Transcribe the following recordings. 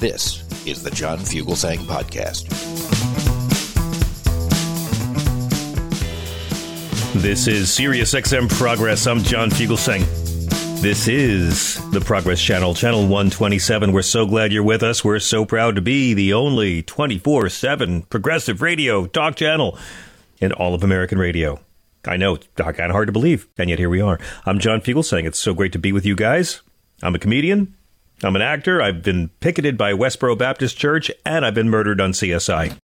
This is the John Fugelsang Podcast. This is SiriusXM Progress. I'm John Fugelsang. This is the Progress Channel, Channel 127. We're so glad you're with us. We're so proud to be the only 24 7 progressive radio talk channel in all of American radio. I know, it's kind of hard to believe, and yet here we are. I'm John Fugelsang. It's so great to be with you guys. I'm a comedian. I'm an actor. I've been picketed by Westboro Baptist Church, and I've been murdered on CSI.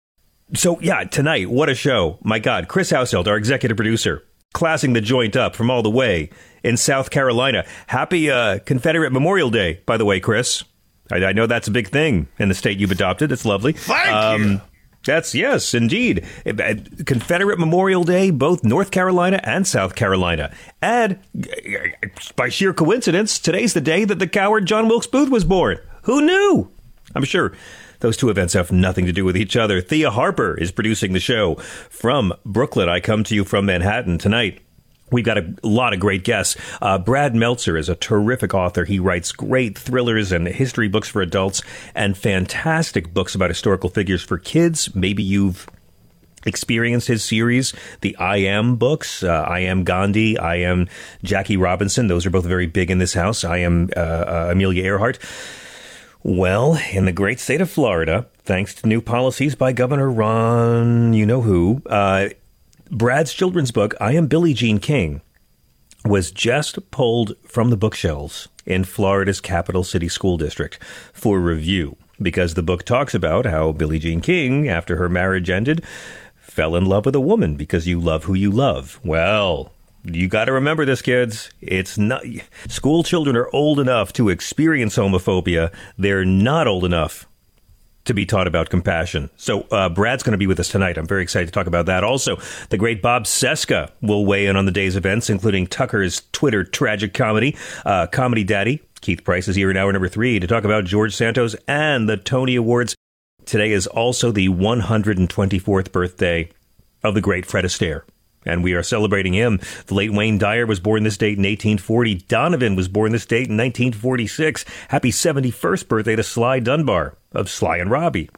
So, yeah, tonight, what a show. My God, Chris Hauselt, our executive producer, classing the joint up from all the way in South Carolina. Happy uh, Confederate Memorial Day, by the way, Chris. I, I, know that's a big thing in the state you've adopted. It's lovely. Thank um, you. That's yes, indeed. Uh, Confederate Memorial Day, both North Carolina and South Carolina. And by sheer coincidence, today's the day that the coward John Wilkes Booth was born. Who knew? I'm sure those two events have nothing to do with each other. Thea Harper is producing the show from Brooklyn. I come to you from Manhattan tonight. We've got a lot of great guests. Uh, Brad Meltzer is a terrific author. He writes great thrillers and history books for adults and fantastic books about historical figures for kids. Maybe you've experienced his series, the I Am books. Uh, I Am Gandhi, I Am Jackie Robinson. Those are both very big in this house. I Am uh, uh Amelia Earhart. Well, in the great state of Florida, thanks to new policies by Governor Ron, you know who, uh, Brad's children's book, I Am Billie Jean King, was just pulled from the bookshelves in Florida's capital city school district for review because the book talks about how Billie Jean King, after her marriage ended, fell in love with a woman because you love who you love. Well, you got to remember this, kids. It's not school children are old enough to experience homophobia. They're not old enough to be taught about compassion. So uh, Brad's going to be with us tonight. I'm very excited to talk about that. Also, the great Bob Cesca will weigh in on the day's events, including Tucker's Twitter tragic comedy, uh, Comedy Daddy. Keith Price is here in hour number three to talk about George Santos and the Tony Awards. Today is also the 124th birthday of the great Fred Astaire and we are celebrating him. The late Wayne Dyer was born this date in 1840. Donovan was born this date in 1946. Happy 71st birthday to Sly Dunbar of Sly and Robbie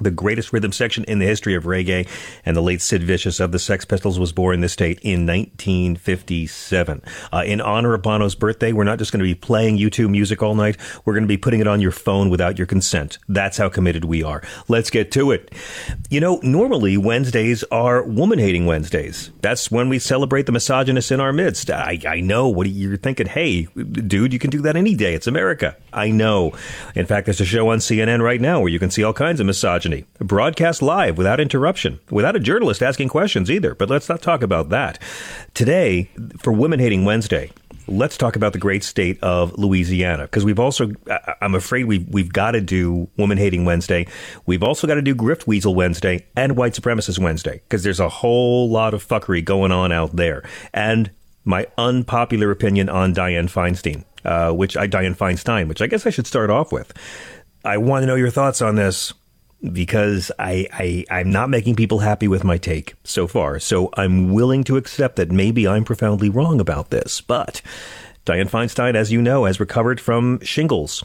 the greatest rhythm section in the history of reggae, and the late Sid Vicious of the Sex Pistols was born in this state in 1957. Uh, in honor of Bono's birthday, we're not just going to be playing U2 music all night. We're going to be putting it on your phone without your consent. That's how committed we are. Let's get to it. You know, normally Wednesdays are woman hating Wednesdays. That's when we celebrate the misogynists in our midst. I, I know what you're thinking. Hey, dude, you can do that any day. It's America. I know. In fact, there's a show on CNN right now where you can see all kinds of misogyny misogyny, broadcast live without interruption, without a journalist asking questions either. But let's not talk about that. Today, for Women Hating Wednesday, let's talk about the great state of Louisiana because we've also I'm afraid we've we've got to do woman hating Wednesday. We've also got to do grift weasel Wednesday and white supremacist Wednesday because there's a whole lot of fuckery going on out there. And my unpopular opinion on Diane Feinstein, uh, which I Diane Feinstein, which I guess I should start off with. I want to know your thoughts on this because I, I I'm not making people happy with my take so far. So I'm willing to accept that maybe I'm profoundly wrong about this. But Dianne Feinstein, as you know, has recovered from shingles.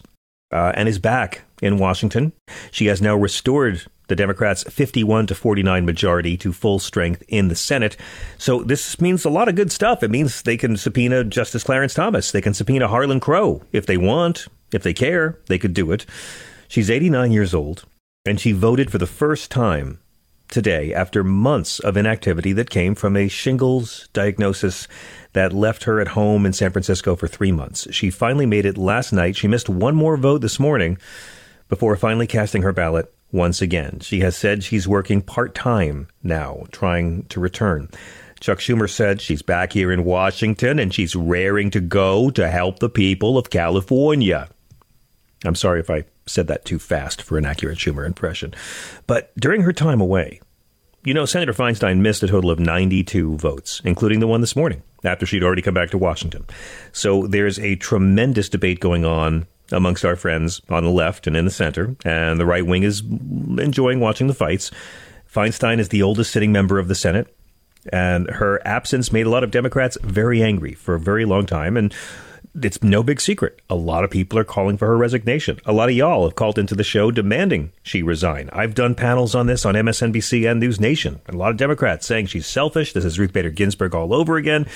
uh, and is back in Washington. She has now restored the Democrats' 51 to 49 majority to full strength in the Senate. So this means a lot of good stuff. It means they can subpoena Justice Clarence Thomas. They can subpoena Harlan Crow if they want, if they care, they could do it. She's 89 years old, and she voted for the first time today after months of inactivity that came from a shingles diagnosis that left her at home in San Francisco for three months. She finally made it last night. She missed one more vote this morning before finally casting her ballot once again. She has said she's working part time now, trying to return. Chuck Schumer said she's back here in Washington and she's raring to go to help the people of California. I'm sorry if I said that too fast for an accurate Schumer impression. But during her time away, you know, Senator Feinstein missed a total of 92 votes, including the one this morning after she'd already come back to Washington. So there's a tremendous debate going on amongst our friends on the left and in the center, and the right wing is enjoying watching the fights. Feinstein is the oldest sitting member of the Senate, and her absence made a lot of Democrats very angry for a very long time. And it's no big secret. A lot of people are calling for her resignation. A lot of y'all have called into the show demanding she resign. I've done panels on this on MSNBC and News Nation. A lot of Democrats saying she's selfish. This is Ruth Bader Ginsburg all over again.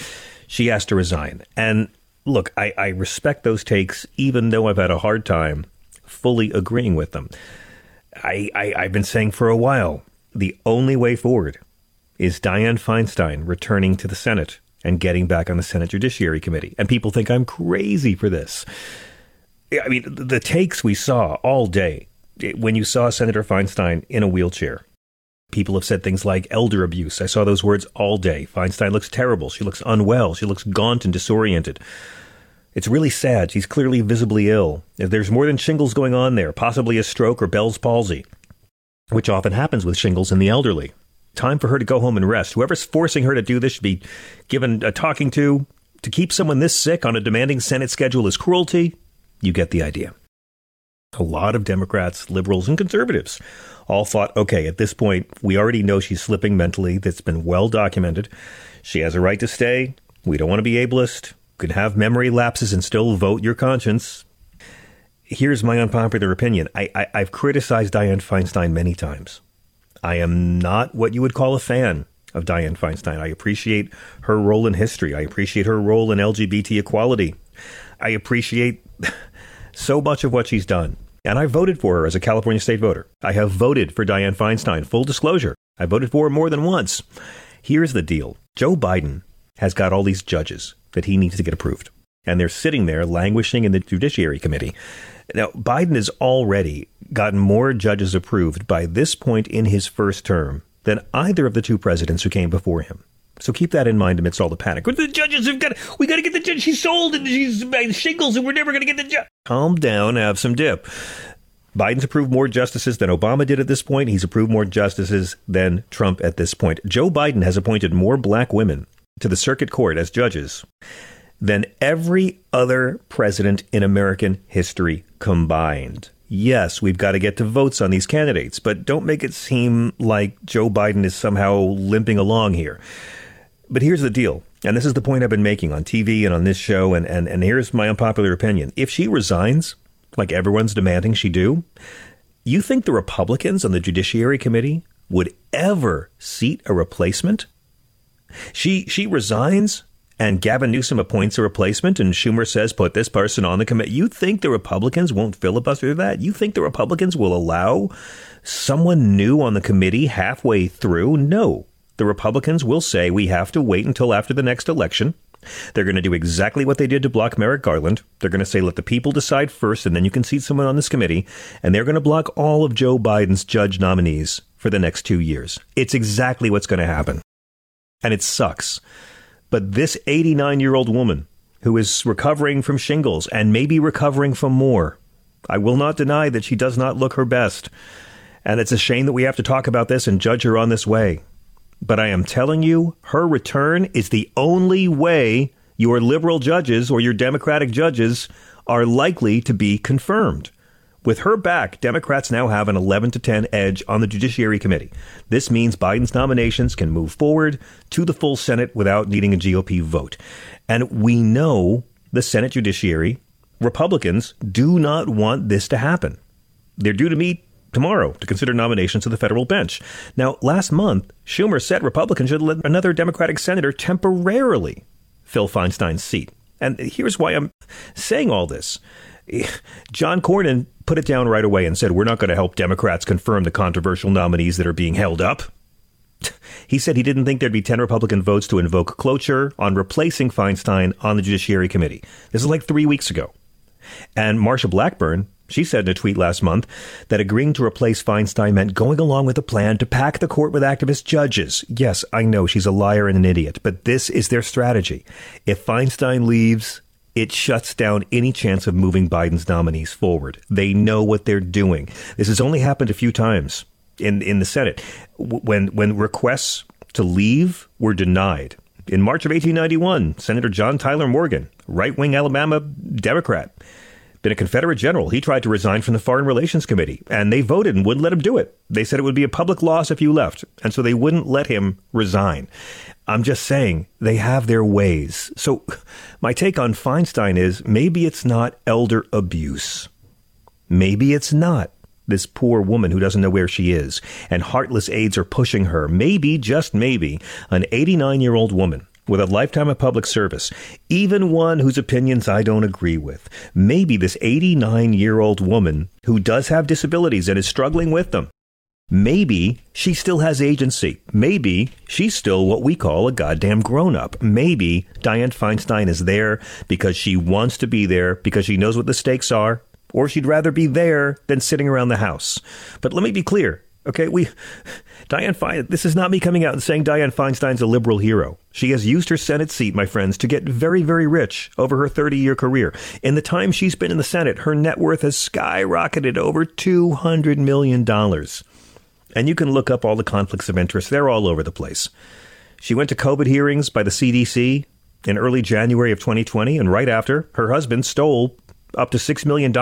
She has to resign. And look, I, I respect those takes, even though I've had a hard time fully agreeing with them. I, I, I've been saying for a while the only way forward is Dianne Feinstein returning to the Senate and getting back on the Senate Judiciary Committee. And people think I'm crazy for this. I mean, the takes we saw all day when you saw Senator Feinstein in a wheelchair. People have said things like elder abuse. I saw those words all day. Feinstein looks terrible. She looks unwell. She looks gaunt and disoriented. It's really sad. She's clearly visibly ill. There's more than shingles going on there, possibly a stroke or Bell's palsy, which often happens with shingles in the elderly. Time for her to go home and rest. Whoever's forcing her to do this should be given a talking to. To keep someone this sick on a demanding Senate schedule is cruelty. You get the idea. A lot of Democrats, liberals, and conservatives all thought, okay, at this point, we already know she's slipping mentally. That's been well documented. She has a right to stay. We don't want to be ableist. You can have memory lapses and still vote your conscience. Here's my unpopular opinion. I, I, I've criticized Dianne Feinstein many times. I am not what you would call a fan of Dianne Feinstein. I appreciate her role in history. I appreciate her role in LGBT equality. I appreciate so much of what she's done. And I voted for her as a California state voter. I have voted for Dianne Feinstein. Full disclosure, I voted for her more than once. Here's the deal Joe Biden has got all these judges that he needs to get approved. And they're sitting there languishing in the Judiciary Committee. Now, Biden has already gotten more judges approved by this point in his first term than either of the two presidents who came before him. So keep that in mind amidst all the panic. The judges have got. We got to get the judge. She's sold and she's shingles, and we're never going to get the judge. Calm down. Have some dip. Biden's approved more justices than Obama did at this point. He's approved more justices than Trump at this point. Joe Biden has appointed more black women to the circuit court as judges than every other president in American history combined. Yes, we've got to get to votes on these candidates, but don't make it seem like Joe Biden is somehow limping along here. But here's the deal, and this is the point I've been making on TV and on this show, and, and, and here's my unpopular opinion. If she resigns, like everyone's demanding she do, you think the Republicans on the Judiciary Committee would ever seat a replacement? She she resigns and Gavin Newsom appoints a replacement and Schumer says put this person on the committee. You think the Republicans won't filibuster that? You think the Republicans will allow someone new on the committee halfway through? No. The Republicans will say we have to wait until after the next election. They're going to do exactly what they did to block Merrick Garland. They're going to say, let the people decide first, and then you can seat someone on this committee. And they're going to block all of Joe Biden's judge nominees for the next two years. It's exactly what's going to happen and it sucks. But this 89 year old woman who is recovering from shingles and maybe recovering from more, I will not deny that she does not look her best. And it's a shame that we have to talk about this and judge her on this way. But I am telling you, her return is the only way your liberal judges or your Democratic judges are likely to be confirmed. With her back, Democrats now have an 11 to 10 edge on the Judiciary Committee. This means Biden's nominations can move forward to the full Senate without needing a GOP vote. And we know the Senate Judiciary Republicans do not want this to happen. They're due to meet tomorrow to consider nominations to the federal bench. Now, last month, Schumer said Republicans should let another Democratic senator temporarily fill Feinstein's seat. And here's why I'm saying all this. John Cornyn put it down right away and said, We're not going to help Democrats confirm the controversial nominees that are being held up. He said he didn't think there'd be 10 Republican votes to invoke cloture on replacing Feinstein on the Judiciary Committee. This is like three weeks ago. And Marsha Blackburn, she said in a tweet last month that agreeing to replace Feinstein meant going along with a plan to pack the court with activist judges. Yes, I know she's a liar and an idiot, but this is their strategy. If Feinstein leaves, it shuts down any chance of moving Biden's nominees forward. They know what they're doing. This has only happened a few times in in the Senate when when requests to leave were denied. In March of 1891, Senator John Tyler Morgan, right wing Alabama Democrat, been a Confederate general. He tried to resign from the Foreign Relations Committee, and they voted and wouldn't let him do it. They said it would be a public loss if you left, and so they wouldn't let him resign. I'm just saying they have their ways. So, my take on Feinstein is maybe it's not elder abuse. Maybe it's not this poor woman who doesn't know where she is, and heartless aides are pushing her. Maybe, just maybe, an 89 year old woman with a lifetime of public service, even one whose opinions I don't agree with. Maybe this 89 year old woman who does have disabilities and is struggling with them. Maybe she still has agency. Maybe she's still what we call a goddamn grown up. Maybe Diane Feinstein is there because she wants to be there, because she knows what the stakes are, or she'd rather be there than sitting around the house. But let me be clear Okay, we Dianne Fein. This is not me coming out and saying Diane Feinstein's a liberal hero. She has used her Senate seat, my friends, to get very, very rich over her 30-year career. In the time she's been in the Senate, her net worth has skyrocketed over 200 million dollars. And you can look up all the conflicts of interest; they're all over the place. She went to COVID hearings by the CDC in early January of 2020, and right after, her husband stole up to $6 million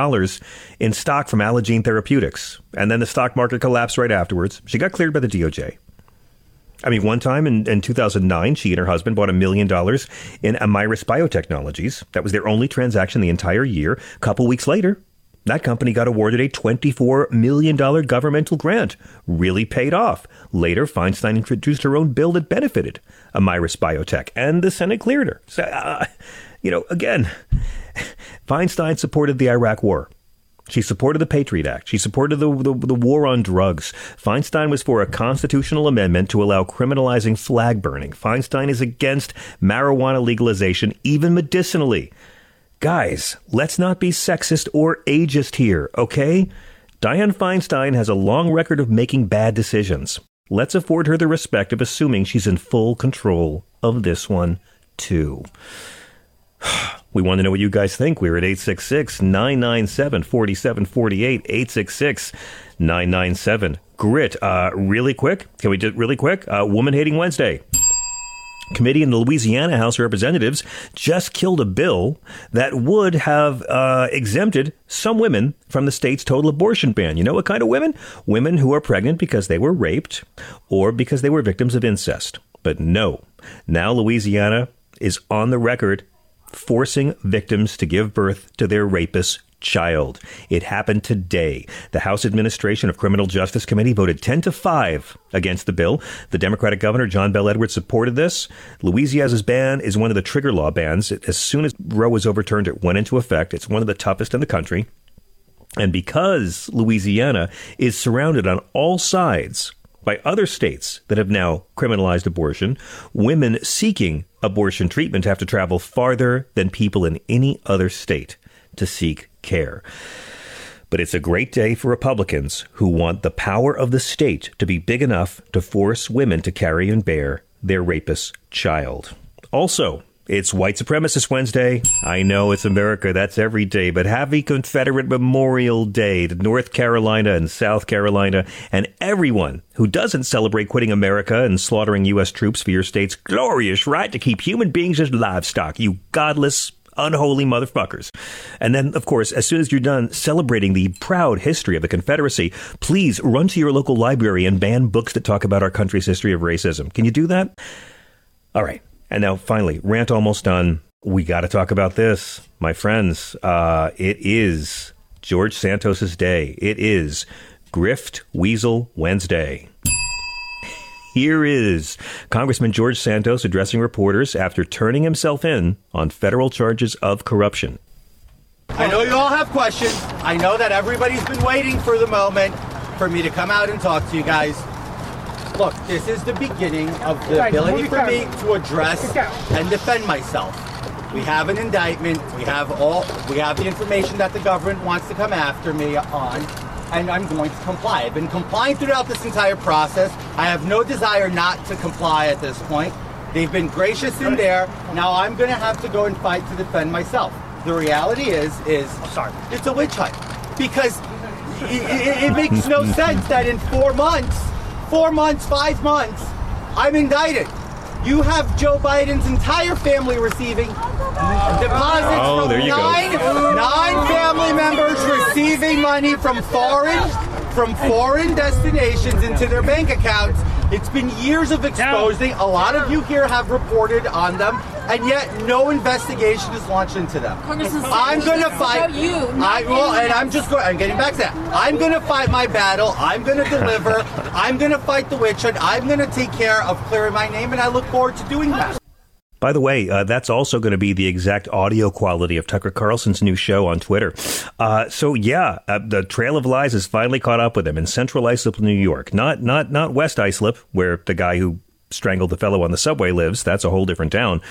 in stock from Allogene Therapeutics. And then the stock market collapsed right afterwards. She got cleared by the DOJ. I mean, one time in, in 2009, she and her husband bought a million dollars in Amyris Biotechnologies. That was their only transaction the entire year. A couple weeks later, that company got awarded a $24 million governmental grant. Really paid off. Later, Feinstein introduced her own bill that benefited Amyris Biotech, and the Senate cleared her. So, uh, you know, again, Feinstein supported the Iraq War. She supported the Patriot Act. She supported the, the, the, war on drugs. Feinstein was for a constitutional amendment to allow criminalizing flag burning. Feinstein is against marijuana legalization, even medicinally. Guys, let's not be sexist or ageist here, okay? Dianne Feinstein has a long record of making bad decisions. Let's afford her the respect of assuming she's in full control of this one, too. We want to know what you guys think. We're at 866 997 4748. 866 997 Grit. Uh, really quick. Can we just really quick? Uh, Woman Hating Wednesday. Committee in the Louisiana House of Representatives just killed a bill that would have uh, exempted some women from the state's total abortion ban. You know what kind of women? Women who are pregnant because they were raped or because they were victims of incest. But no. Now Louisiana is on the record forcing victims to give birth to their rapist child. It happened today. The House Administration of Criminal Justice Committee voted 10 to 5 against the bill. The Democratic governor, John Bel Edwards, supported this. Louisiana's ban is one of the trigger law bans. As soon as Roe was overturned, it went into effect. It's one of the toughest in the country. And because Louisiana is surrounded on all sides by other states that have now criminalized abortion, women seeking abortion treatment have to travel farther than people in any other state to seek care. But it's a great day for Republicans who want the power of the state to be big enough to force women to carry and bear their rapist child. Also, it's White Supremacist Wednesday. I know it's America, that's every day, but happy Confederate Memorial Day to North Carolina and South Carolina and everyone who doesn't celebrate quitting America and slaughtering U.S. troops for your state's glorious right to keep human beings as livestock, you godless, unholy motherfuckers. And then, of course, as soon as you're done celebrating the proud history of the Confederacy, please run to your local library and ban books that talk about our country's history of racism. Can you do that? All right. And now, finally, rant almost done. we got to talk about this, my friends. Uh, it is George Santos's day. It is Grift Weasel Wednesday. Here is Congressman George Santos addressing reporters after turning himself in on federal charges of corruption. I know you all have questions. I know that everybody's been waiting for the moment for me to come out and talk to you guys. Look, this is the beginning of the ability for me to address and defend myself. We have an indictment. We have all. We have the information that the government wants to come after me on, and I'm going to comply. I've been complying throughout this entire process. I have no desire not to comply at this point. They've been gracious in there. Now I'm going to have to go and fight to defend myself. The reality is, is sorry, it's a witch hunt because it, it, it makes no sense that in four months, four months, five months, I'm indicted. You have Joe Biden's entire family receiving deposits Oh, from there you go. nine, nine family members receiving money from foreign from foreign destinations into their bank accounts. It's been years of exposing. A lot of you here have reported on them, and yet no investigation is launched into them. Congressman I'm going to fight. you, I not well, and I'm just going. I'm getting back to that. I'm going to fight my battle. I'm going to deliver. I'm going to fight the witch hunt. I'm going to take care of clearing my name, and I look forward to doing that. By the way, uh, that's also going to be the exact audio quality of Tucker Carlson's new show on Twitter. Uh, so yeah, uh, the Trail of Lies has finally caught up with him in Central Islip, New York. Not not not West Islip, where the guy who strangled the fellow on the subway lives. That's a whole different town.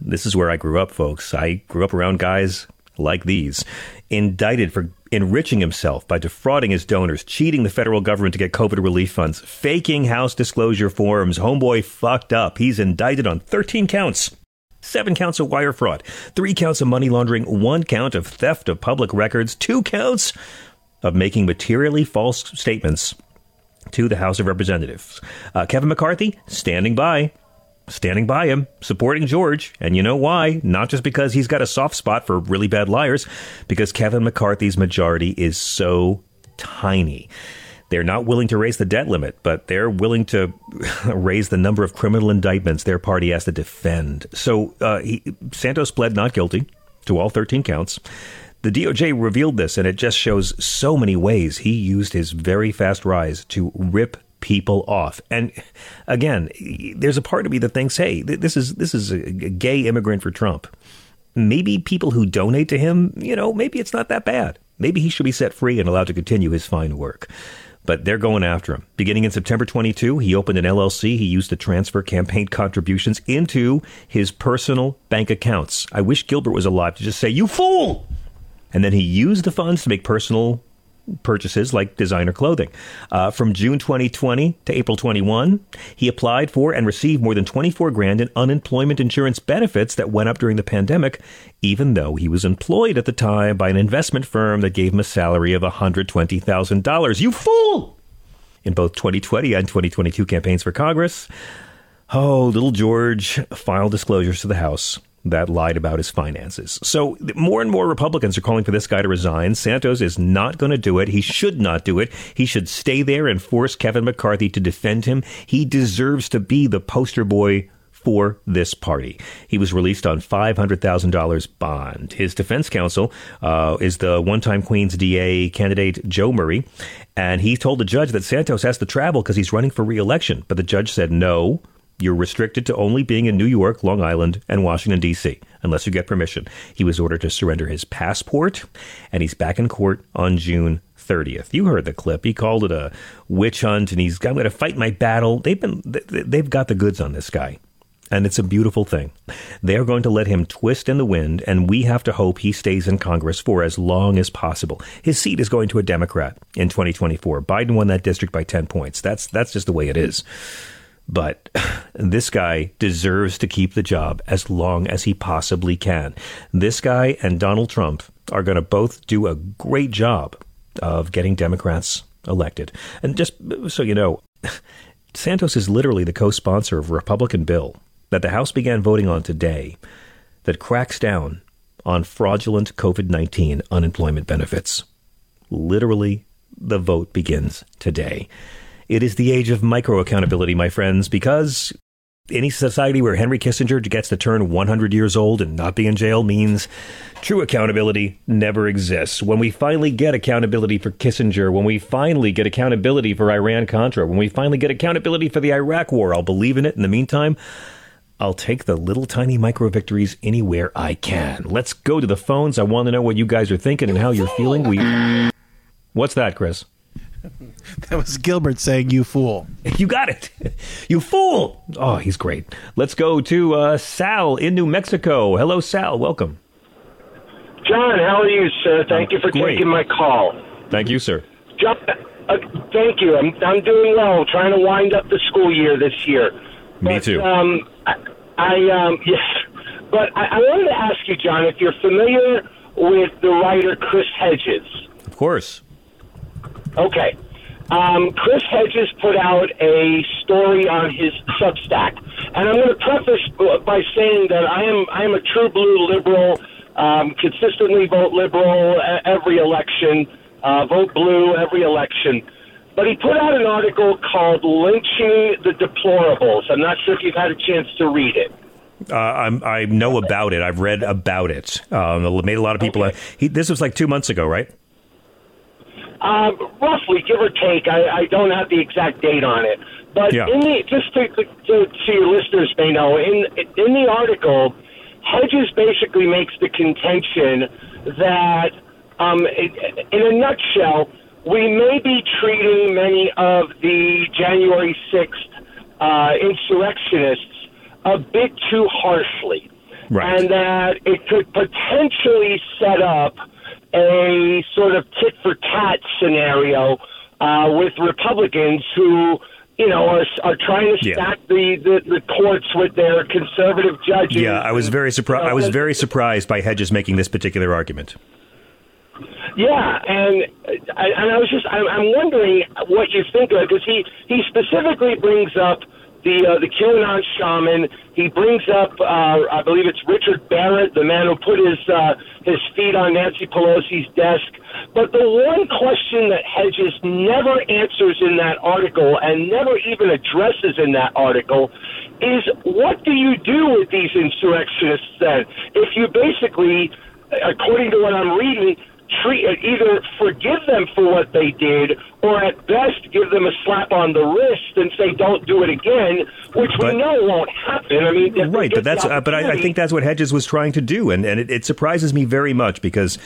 This is where I grew up, folks. I grew up around guys like these, indicted for enriching himself by defrauding his donors, cheating the federal government to get COVID relief funds, faking house disclosure forms. Homeboy fucked up. He's indicted on 13 counts. Seven counts of wire fraud, three counts of money laundering, one count of theft of public records, two counts of making materially false statements to the House of Representatives. Uh, Kevin McCarthy standing by, standing by him, supporting George. And you know why? Not just because he's got a soft spot for really bad liars, because Kevin McCarthy's majority is so tiny. They're not willing to raise the debt limit, but they're willing to raise the number of criminal indictments their party has to defend. So uh, he, Santos pled not guilty to all 13 counts. The DOJ revealed this, and it just shows so many ways he used his very fast rise to rip people off. And again, there's a part of me that thinks, hey, this is this is a gay immigrant for Trump. Maybe people who donate to him, you know, maybe it's not that bad. Maybe he should be set free and allowed to continue his fine work. But they're going after him. Beginning in September 22, he opened an LLC. He used to transfer campaign contributions into his personal bank accounts. I wish Gilbert was alive to just say, You fool! And then he used the funds to make personal purchases like designer clothing. Uh, from June 2020 to April 21, he applied for and received more than 24 grand in unemployment insurance benefits that went up during the pandemic, even though he was employed at the time by an investment firm that gave him a salary of $120,000. You fool! In both 2020 and 2022 campaigns for Congress, oh, little George filed disclosures to the House that lied about his finances. So more and more Republicans are calling for this guy to resign. Santos is not going to do it. He should not do it. He should stay there and force Kevin McCarthy to defend him. He deserves to be the poster boy for this party. He was released on $500,000 bond. His defense counsel uh, is the one time Queens DA candidate Joe Murray. And he told the judge that Santos has to travel because he's running for reelection. But the judge said no. You're restricted to only being in New York, Long Island, and Washington, D.C., unless you get permission. He was ordered to surrender his passport, and he's back in court on June 30th. You heard the clip. He called it a witch hunt, and he's, I'm going to fight my battle. They've been, they've got the goods on this guy. And it's a beautiful thing. They are going to let him twist in the wind, and we have to hope he stays in Congress for as long as possible. His seat is going to a Democrat in 2024. Biden won that district by 10 points. That's, that's just the way it is. But this guy deserves to keep the job as long as he possibly can. This guy and Donald Trump are going to both do a great job of getting Democrats elected. And just so you know, Santos is literally the co sponsor of a Republican bill that the House began voting on today that cracks down on fraudulent COVID 19 unemployment benefits. Literally, the vote begins today. It is the age of micro accountability, my friends, because any society where Henry Kissinger gets to turn 100 years old and not be in jail means true accountability never exists. When we finally get accountability for Kissinger, when we finally get accountability for Iran Contra, when we finally get accountability for the Iraq War, I'll believe in it. In the meantime, I'll take the little tiny micro victories anywhere I can. Let's go to the phones. I want to know what you guys are thinking and how you're feeling. We What's that, Chris? That was Gilbert saying, "You fool." You got it. You fool. Oh, he's great. Let's go to uh, Sal in New Mexico. Hello, Sal. Welcome. John, how are you, sir? Thank you for Great. taking my call. Thank you, sir. John, uh, thank you. I'm I'm doing well. Trying to wind up the school year this year. Me But, too. Um, I, I um, yes, but I, I wanted to ask you, John, if you're familiar with the writer Chris Hedges. Of course. Okay. Um, Chris Hedges put out a story on his Substack, and I'm going to preface by saying that I am I am a true blue liberal, um, consistently vote liberal every election, uh, vote blue every election. But he put out an article called "Lynching the Deplorables." I'm not sure if you've had a chance to read it. Uh, I'm, I know about it. I've read about it. Um, it made a lot of people. Okay. he, this was like two months ago, right? Um, roughly, give or take. I, I don't have the exact date on it, but Yeah. in the just to, to, to, so your listeners may know, in in the article, Hedges basically makes the contention that, um, in in a nutshell, we may be treating many of the January sixth uh, insurrectionists a bit too harshly, Right. and that it could potentially set up a sort of tit for tat scenario uh, with Republicans who, you know, are, are trying to Yeah. stack the, the, the courts with their conservative judges. Yeah, I was very surprised. I was very surprised by Hedges making this particular argument. Yeah, and I, and I was just I'm, I'm wondering what you think of it because he he specifically brings up the uh, the QAnon shaman. He brings up uh, I believe it's Richard Barnett, the man who put his uh, his feet on Nancy Pelosi's desk. But the one question that Hedges never answers in that article and never even addresses in that article is what do you do with these insurrectionists then? If you basically, according to what I'm reading, treat either forgive them for what they did or at best give them a slap on the wrist and say don't do it again which But- we know won't happen i mean Right, but that's uh, but I, I think that's what Hedges was trying to do, and and it, it surprises me very much because,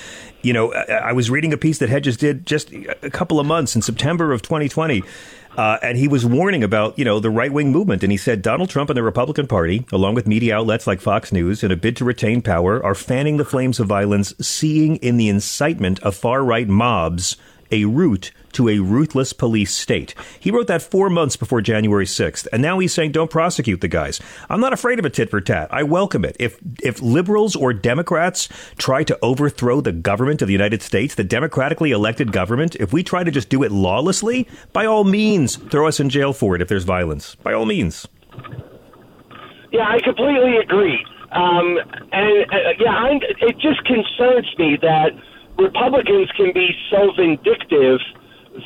you know, I, I was reading a piece that Hedges did just a couple of months in September of 2020. Uh, and he was warning about, you know, the right wing movement. And he said Donald Trump and the Republican Party, along with media outlets like Fox News, in a bid to retain power, are fanning the flames of violence, seeing in the incitement of far right mobs a route to a ruthless police state. He wrote that four months before January 6th, and now he's saying don't prosecute the guys. I'm not afraid of a tit for tat. I welcome it. If if liberals or Democrats try to overthrow the government of the United States, the democratically elected government, if we try to just do it lawlessly, by all means, throw us in jail for it if there's violence. By all means. Yeah, I completely agree. Um, and uh, yeah, I'm, it just concerns me that Republicans can be so vindictive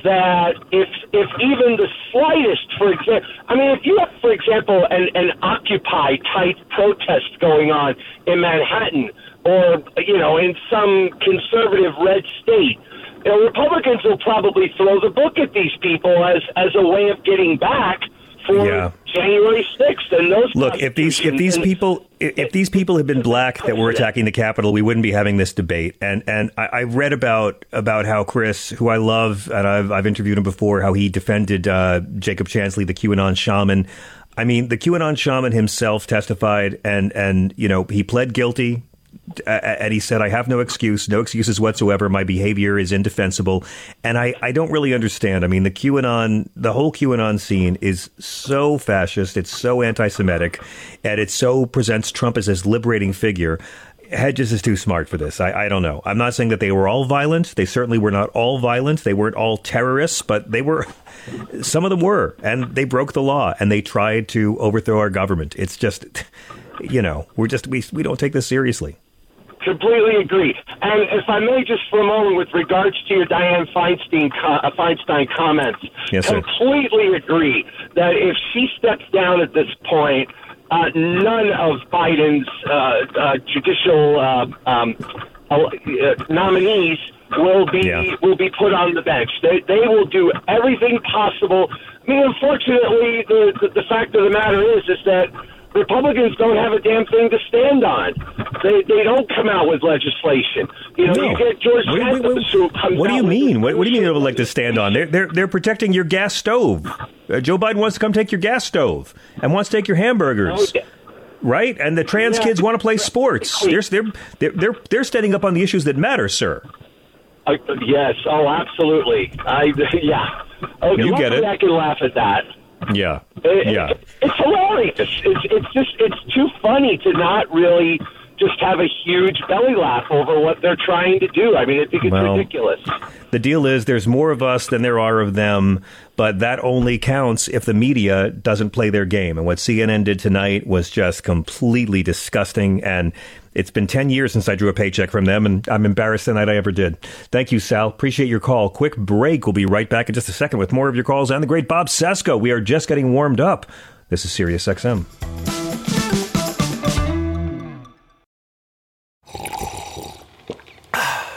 that if if even the slightest, for example, I mean, if you have, for example, an, an Occupy type protest going on in Manhattan or you know in some conservative red state. You know, Republicans will probably throw the book at these people as as a way of getting back for Yeah. January sixth and those. Look, if these if these people if, if these people had been black that were attacking the Capitol, we wouldn't be having this debate. And and I, I read about about how Chris, who I love, and I've I've interviewed him before, how he defended uh, Jacob Chansley, the QAnon shaman. I mean, the QAnon shaman himself testified, and and you know he pled guilty. Uh, And he said, I have no excuse, no excuses whatsoever. My behavior is indefensible. And I, I don't really understand. I mean, the QAnon, the whole QAnon scene is so fascist. It's so anti Semitic. And it so presents Trump as this liberating figure. Hedges is too smart for this. I, I don't know. I'm not saying that they were all violent. They certainly were not all violent. They weren't all terrorists, but they were, some of them were. And they broke the law and they tried to overthrow our government. It's just, you know, we're just, we, we don't take this seriously. Completely agree. And if I may, just for a moment, with regards to your Diane Feinstein uh, Feinstein comments, yes, sir. completely agree that if she steps down at this point, uh, none of Biden's uh, uh judicial uh, um, nominees will be yeah. will be put on the bench. They they will do everything possible. I mean, unfortunately, the, the the fact of the matter is is that Republicans don't have a damn thing to stand on. They they don't come out with legislation. You know, no. you get George what, Santos what, who comes What do you mean? What, what, do you mean they don't like to stand on? They're they're they're protecting your gas stove. Uh, Joe Biden wants to come take your gas stove and wants to take your hamburgers. Oh. Right, and the trans Yeah. kids want to play sports. They're, they're they're they're they're standing up on the issues that matter, sir. Uh, yes. Oh, absolutely. I yeah. Okay, You get it. I can laugh at that. Yeah, It- yeah. it- it's hilarious. It's it's just it's too funny to not really just have a huge belly laugh over what they're trying to do. I mean, I think it's Well, ridiculous. The deal is there's more of us than there are of them, but that only counts if the media doesn't play their game. And what CNN did tonight was just completely disgusting. And it's been 10 years since I drew a paycheck from them, and I'm embarrassed tonight I ever did. Thank you, Sal. Appreciate your call. Quick break. We'll be right back in just a second with more of your calls and the great Bob Cesca. We are just getting warmed up. This is Sirius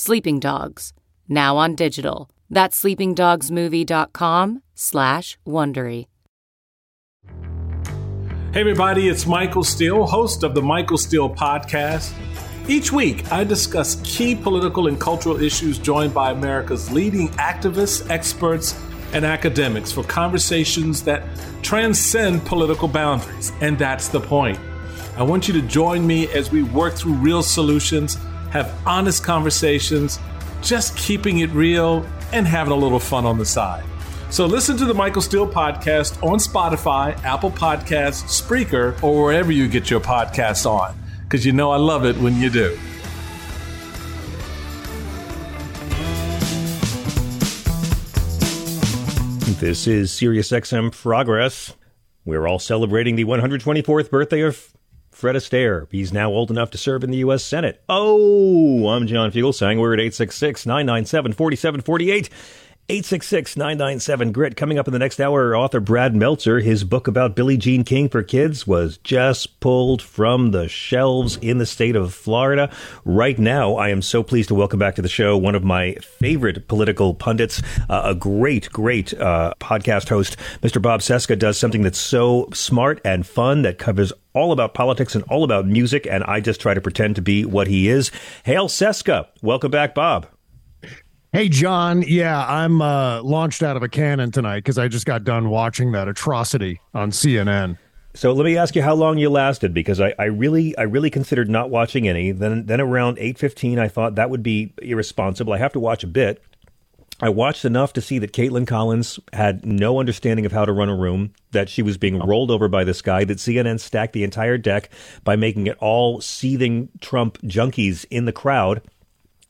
Sleeping Dogs, now on digital. That's sleepingdogsmovie.com slash Wondery. Hey, everybody, it's Michael Steele, host of the Michael Steele Podcast. Each week, I discuss key political and cultural issues joined by America's leading activists, experts, and academics for conversations that transcend political boundaries. And that's the point. I want you to join me as we work through real solutions, have honest conversations, just keeping it real and having a little fun on the side. So listen to the Michael Steele podcast on Spotify, Apple Podcasts, Spreaker, or wherever you get your podcasts on, because you know I love it when you do. This is Sirius XM Progress. We're all celebrating the 124th birthday of Fred Astaire. He's now old enough to serve in the U.S. Senate. Oh, I'm John Fugelsang. We're at 866 997 4748. 866 997 Grit. Coming up in the next hour, author Brad Meltzer. His book about Billie Jean King for kids was just pulled from the shelves in the state of Florida. Right now, I am so pleased to welcome back to the show one of my favorite political pundits, uh, a great, great uh, podcast host. Mr. Bob Cesca does something that's so smart and fun that covers all about politics and all about music, and I just try to pretend to be what he is. Hail Cesca. Welcome back, Bob. Hey, John. Yeah, I'm uh, launched out of a cannon tonight because I just got done watching that atrocity on CNN. So let me ask you how long you lasted because I, I really I really considered not watching any. Then then around eight fifteen I thought that would be irresponsible. I have to watch a bit. I watched enough to see that Kaitlan Collins had no understanding of how to run a room, that she was being rolled over by this guy, that CNN stacked the entire deck by making it all seething Trump junkies in the crowd.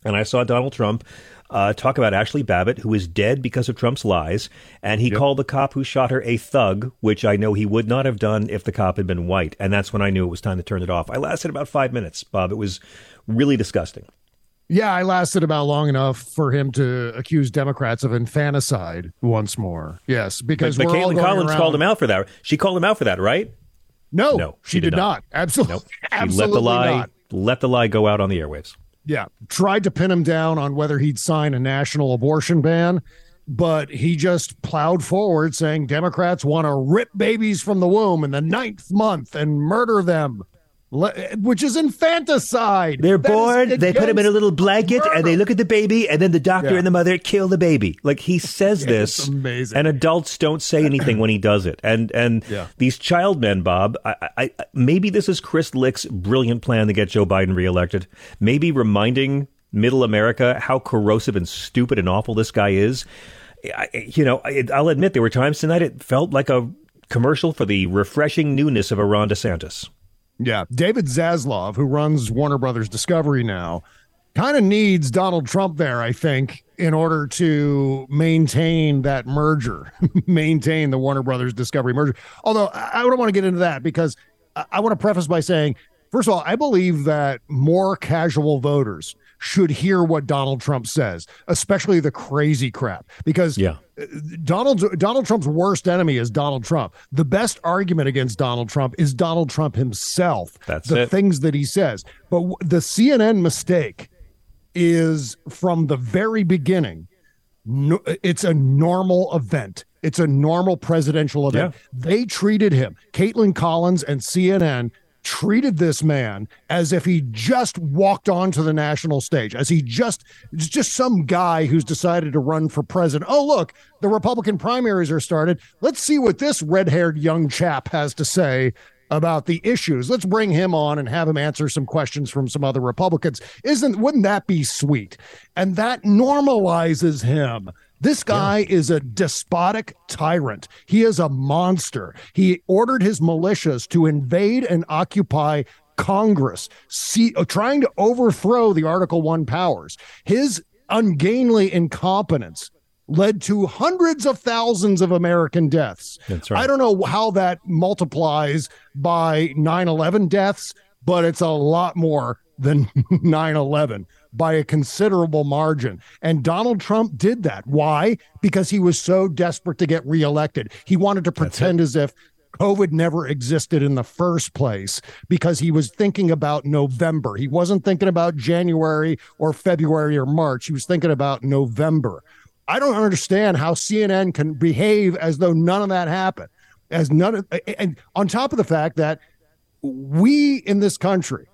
And I saw Donald Trump uh, talk about Ashley Babbitt, who is dead because of Trump's lies, and he called the cop who shot her a thug, which I know he would not have done if the cop had been white. And that's when I knew it was time to turn it off. I lasted about five minutes, Bob. It was really disgusting. Yeah, I lasted about long enough for him to accuse Democrats of infanticide once more. Yes, because but, but Kaitlan Collins around- called him out for that. She called him out for that, right? No, No, she, did, not. Absolutely, Nope. She absolutely let the lie not. let the lie go out on the airwaves. Yeah, tried to pin him down on whether he'd sign a national abortion ban, but he just plowed forward saying Democrats want to rip babies from the womb in the ninth month and murder them which is infanticide. They're that born, they put him in a little blanket murder. and they look at the baby and then the doctor yeah. and the mother kill the baby. Like he says this amazing. and adults don't say anything when he does it. And and yeah. these child men, Bob, I, I, maybe this is Chris Licht's brilliant plan to get Joe Biden reelected. Maybe reminding middle America how corrosive and stupid and awful this guy is. I, you know, I'll admit there were times tonight it felt like a commercial for the refreshing newness of a Ron DeSantis. Yeah. David Zaslav, who runs Warner Brothers Discovery now, kind of needs Donald Trump there, I think, in order to maintain that merger, maintain the Warner Brothers Discovery merger. Although I don't want to get into that because I want to preface by saying, first of all, I believe that more casual voters should hear what Donald Trump says, especially the crazy crap. Because yeah. Donald Donald Trump's worst enemy is Donald Trump. The best argument against Donald Trump is Donald Trump himself. That's the it. things that he says. But the CNN mistake is from the very beginning. No, it's a normal event. It's a normal presidential event. Yeah. They treated him, Kaitlan Collins and CNN treated this man as if he just walked onto the national stage, as he just just some guy who's decided to run for president. Oh, look, the Republican primaries are started. Let's see what this red-haired young chap has to say about the issues. Let's bring him on and have him answer some questions from some other Republicans. Isn't wouldn't that be sweet? And that normalizes him this guy yeah. is a despotic tyrant. He is a monster. He ordered his militias to invade and occupy Congress, see, uh, trying to overthrow the Article 1 powers. His ungainly incompetence led to hundreds of thousands of American deaths. Right. I don't know how that multiplies by 9 11 deaths, but it's a lot more than 9 11 by a considerable margin. And Donald Trump did that. Why? Because he was so desperate to get reelected. He wanted to pretend as if COVID never existed in the first place because he was thinking about November. He wasn't thinking about January or February or March. He was thinking about November. I don't understand how CNN can behave as though none of that happened. As none of, and on top of the fact that we in this country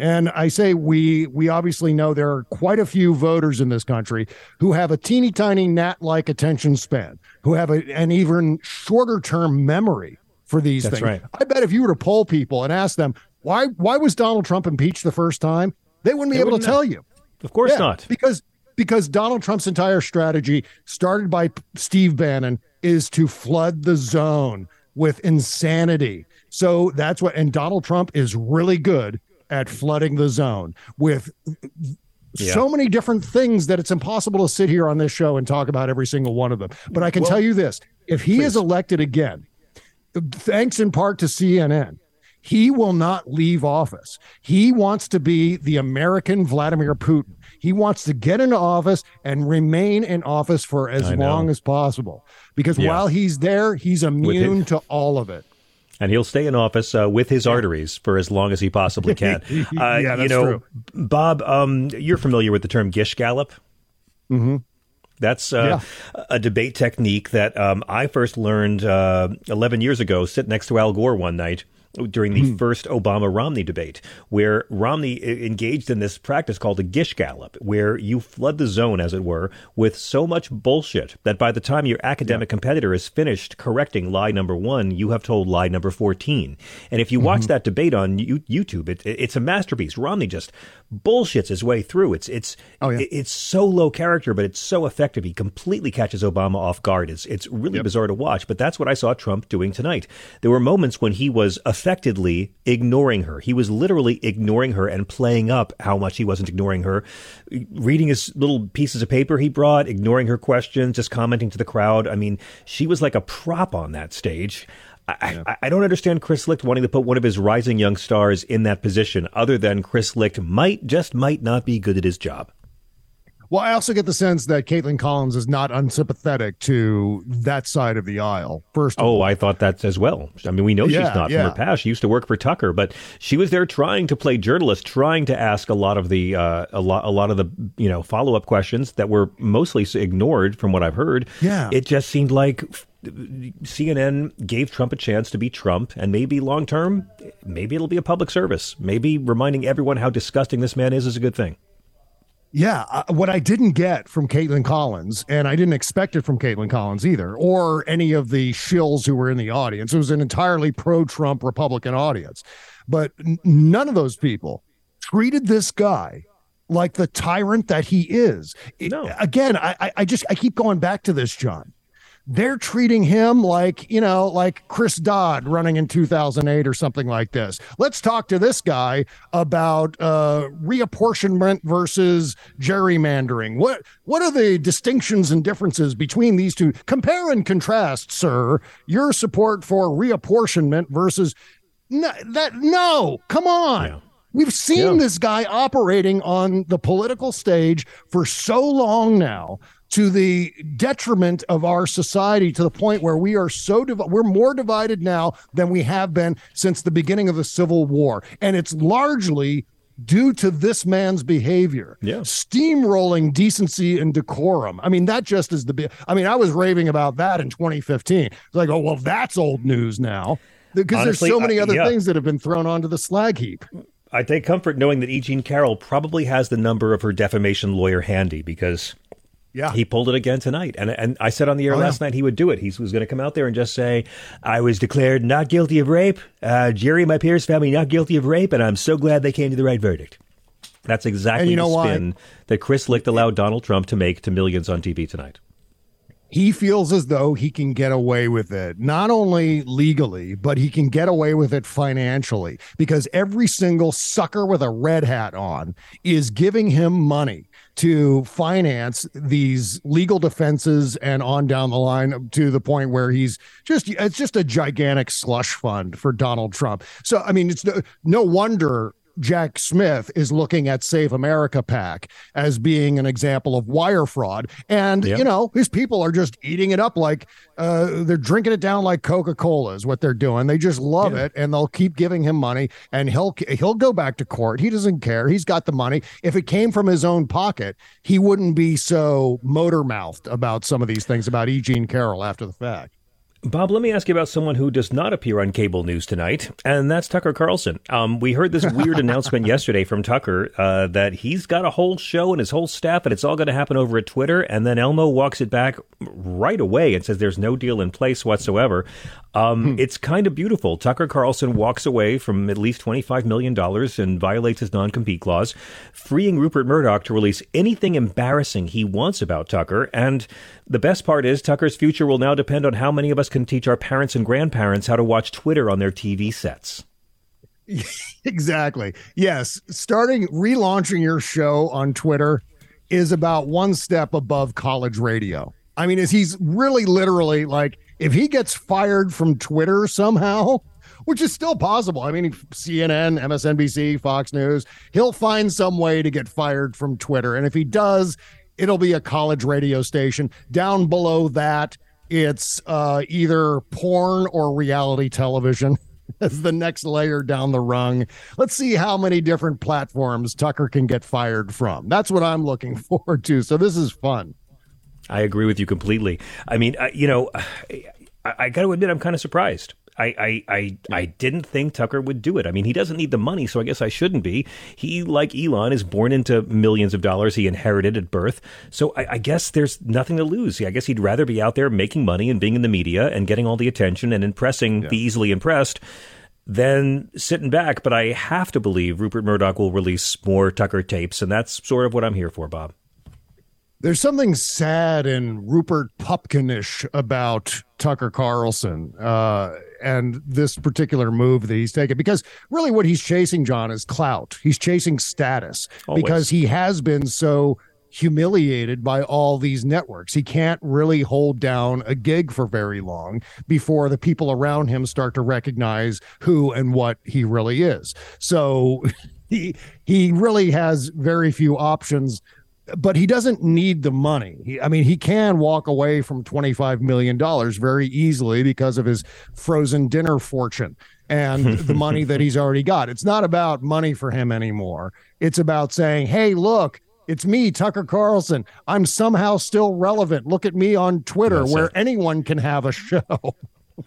and I say we, we obviously know there are quite a few voters in this country who have a teeny tiny gnat like attention span, who have a, an even shorter term memory for these That's things. Right. I bet if you were to poll people and ask them, why, why was Donald Trump impeached the first time? They wouldn't be they able to tell you. Of course yeah, not. Because because Donald Trump's entire strategy, started by Steve Bannon, is to flood the zone with insanity. So that's what, and Donald Trump is really good at flooding the zone with yeah. so many different things that it's impossible to sit here on this show and talk about every single one of them. But I can well, tell you this if he please. is elected again, thanks in part to CNN, he will not leave office. He wants to be the American Vladimir Putin. He wants to get into office and remain in office for as long as possible. Because yeah. while he's there, he's immune to all of it and he'll stay in office uh, with his arteries for as long as he possibly can. Uh, yeah, you know, true. Bob, um, you're familiar with the term Gish Gallop. Mm-hmm. That's uh, yeah. a debate technique that um, I first learned uh, 11 years ago, sitting next to Al Gore one night during the mm. first Obama Romney debate, where Romney engaged in this practice called a Gish Gallop, where you flood the zone, as it were, with so much bullshit that by the time your academic yeah. competitor is finished correcting lie number one, you have told lie number 14. And if you mm-hmm. watch that debate on YouTube, it, it's a masterpiece. Romney just bullshits his way through. It's it's oh, yeah. it's so low character, but it's so effective. He completely catches Obama off guard. It's it's really yep. bizarre to watch. But that's what I saw Trump doing tonight. There were moments when he was affectedly ignoring her. He was literally ignoring her and playing up how much he wasn't ignoring her, reading his little pieces of paper he brought, ignoring her questions, just commenting to the crowd. I mean, she was like a prop on that stage. I, yeah. I, I, don't understand Chris Licht wanting to put one of his rising young stars in that position, other than Chris Licht might just might not be good at his job. Well, I also get the sense that Kaitlan Collins is not unsympathetic to that side of the aisle. First, oh, I thought that as well. I mean, we know Yeah, she's not yeah. from her past. She used to work for Tucker, but she was there trying to play journalist, trying to ask a lot of the uh, a lot a lot of the you know follow up questions that were mostly ignored from what I've heard. Yeah. it just seemed like. CNN gave Trump a chance to be Trump, and maybe long term, maybe it'll be a public service. Maybe reminding everyone how disgusting this man is is a good thing. Yeah, uh, what I didn't get from Kaitlan Collins, and I didn't expect it from Kaitlan Collins either, or any of the shills who were in the audience. It was an entirely pro-Trump Republican audience, but n- none of those people treated this guy like the tyrant that he is. It- again, I, I- I just I keep going back to this, John. They're treating him like, you know, like Chris Dodd running in 2008 or something like this. Let's talk to this guy about uh, reapportionment versus gerrymandering. What what are the distinctions and differences between these two? Compare and contrast, sir, your support for reapportionment versus no, that no, come on. We've seen this guy operating on the political stage for so long now to the detriment of our society to the point where we are so div- we're more divided now than we have been since the beginning of the civil war. And it's largely due to this man's behavior. Yeah. Steamrolling decency and decorum. I mean that just is the bi- i mean i was raving about that in 2015 it's like oh well that's old news now. Because there's so many I- other yeah. things that have been thrown onto the slag heap. I take comfort knowing that E. Jean Carroll probably has the number of her defamation lawyer handy because yeah, he pulled it again tonight. And and I said on the air Oh, yeah. last night he would do it. He was going to come out there and just say, "I was declared not guilty of rape. Uh, Jerry, my peers, found me not guilty of rape, and I'm so glad they came to the right verdict." That's exactly And you know the why? spin that Chris Licht allowed Donald Trump to make to millions on TV tonight. he feels as though he can get away with it, not only legally, but he can get away with it financially because every single sucker with a red hat on is giving him money to finance these legal defenses and on down the line to the point where he's just it's just a gigantic slush fund for Donald Trump. So I mean it's no, no wonder Jack Smith is looking at Save America PAC as being an example of wire fraud. And, Yeah. you know, his people are just eating it up like uh, they're drinking it down like Coca Cola is what they're doing. They just love it and they'll keep giving him money and he'll he'll go back to court. He doesn't care. He's got the money. If it came from his own pocket, he wouldn't be so motor mouthed about some of these things about E. Jean Carroll after the fact. Bob, let me ask you about someone who does not appear on cable news tonight, and that's Tucker Carlson. Um, we heard this weird announcement yesterday from Tucker uh, that he's got a whole show and his whole staff, and it's all going to happen over at Twitter. And then Elmo walks it back right away and says there's no deal in place whatsoever. Um, It's kind of beautiful. Tucker Carlson walks away from at least $25 million and violates his non compete clause, freeing Rupert Murdoch to release anything embarrassing he wants about Tucker. And the best part is, Tucker's future will now depend on how many of us can teach our parents and grandparents how to watch Twitter on their TV sets. exactly. Yes. Starting relaunching your show on Twitter is about one step above college radio. I mean, is he's really literally like, if he gets fired from Twitter somehow, which is still possible. I mean, CNN, MSNBC, Fox News, he'll find some way to get fired from Twitter. And if he does, it'll be a college radio station. Down below that, it's uh, either porn or reality television. as the next layer down the rung. Let's see how many different platforms Tucker can get fired from. That's what I'm looking forward to. So this is fun. I agree with you completely. I mean, I, you know, I, I got to admit, I'm kind of surprised. I, I, I, I didn't think Tucker would do it. I mean, he doesn't need the money, so I guess I shouldn't be. He, like Elon, is born into millions of dollars he inherited at birth. So I, I guess there's nothing to lose. I guess he'd rather be out there making money and being in the media and getting all the attention and impressing the easily impressed than sitting back. But I have to believe Rupert Murdoch will release more Tucker tapes, and that's sort of what I'm here for, Bob. There's something sad and Rupert Pupkinish about Tucker Carlson uh, and this particular move that he's taken because really what he's chasing, John, is clout. He's chasing status Always. because he has been so humiliated by all these networks. He can't really hold down a gig for very long before the people around him start to recognize who and what he really is. So he he really has very few options but he doesn't need the money. He, I mean, he can walk away from $25 million very easily because of his frozen dinner fortune and the money that he's already got. It's not about money for him anymore. It's about saying, hey, look, it's me, Tucker Carlson. I'm somehow still relevant. Look at me on Twitter, That's where it. anyone can have a show.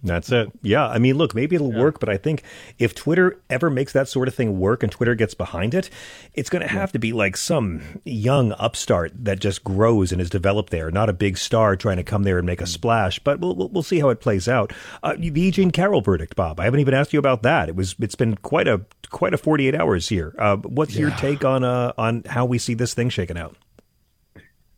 That's it. Yeah. I mean, look, maybe it'll yeah. work, but I think if Twitter ever makes that sort of thing work and Twitter gets behind it, it's going to have yeah. to be like some young upstart that just grows and is developed there, not a big star trying to come there and make a mm. splash. But we'll we'll see how it plays out. Uh, the E. Jean Carroll verdict, Bob. I haven't even asked you about that. It was it's been quite a quite a 48 hours here. Uh, what's yeah. your take on uh, on how we see this thing shaken out?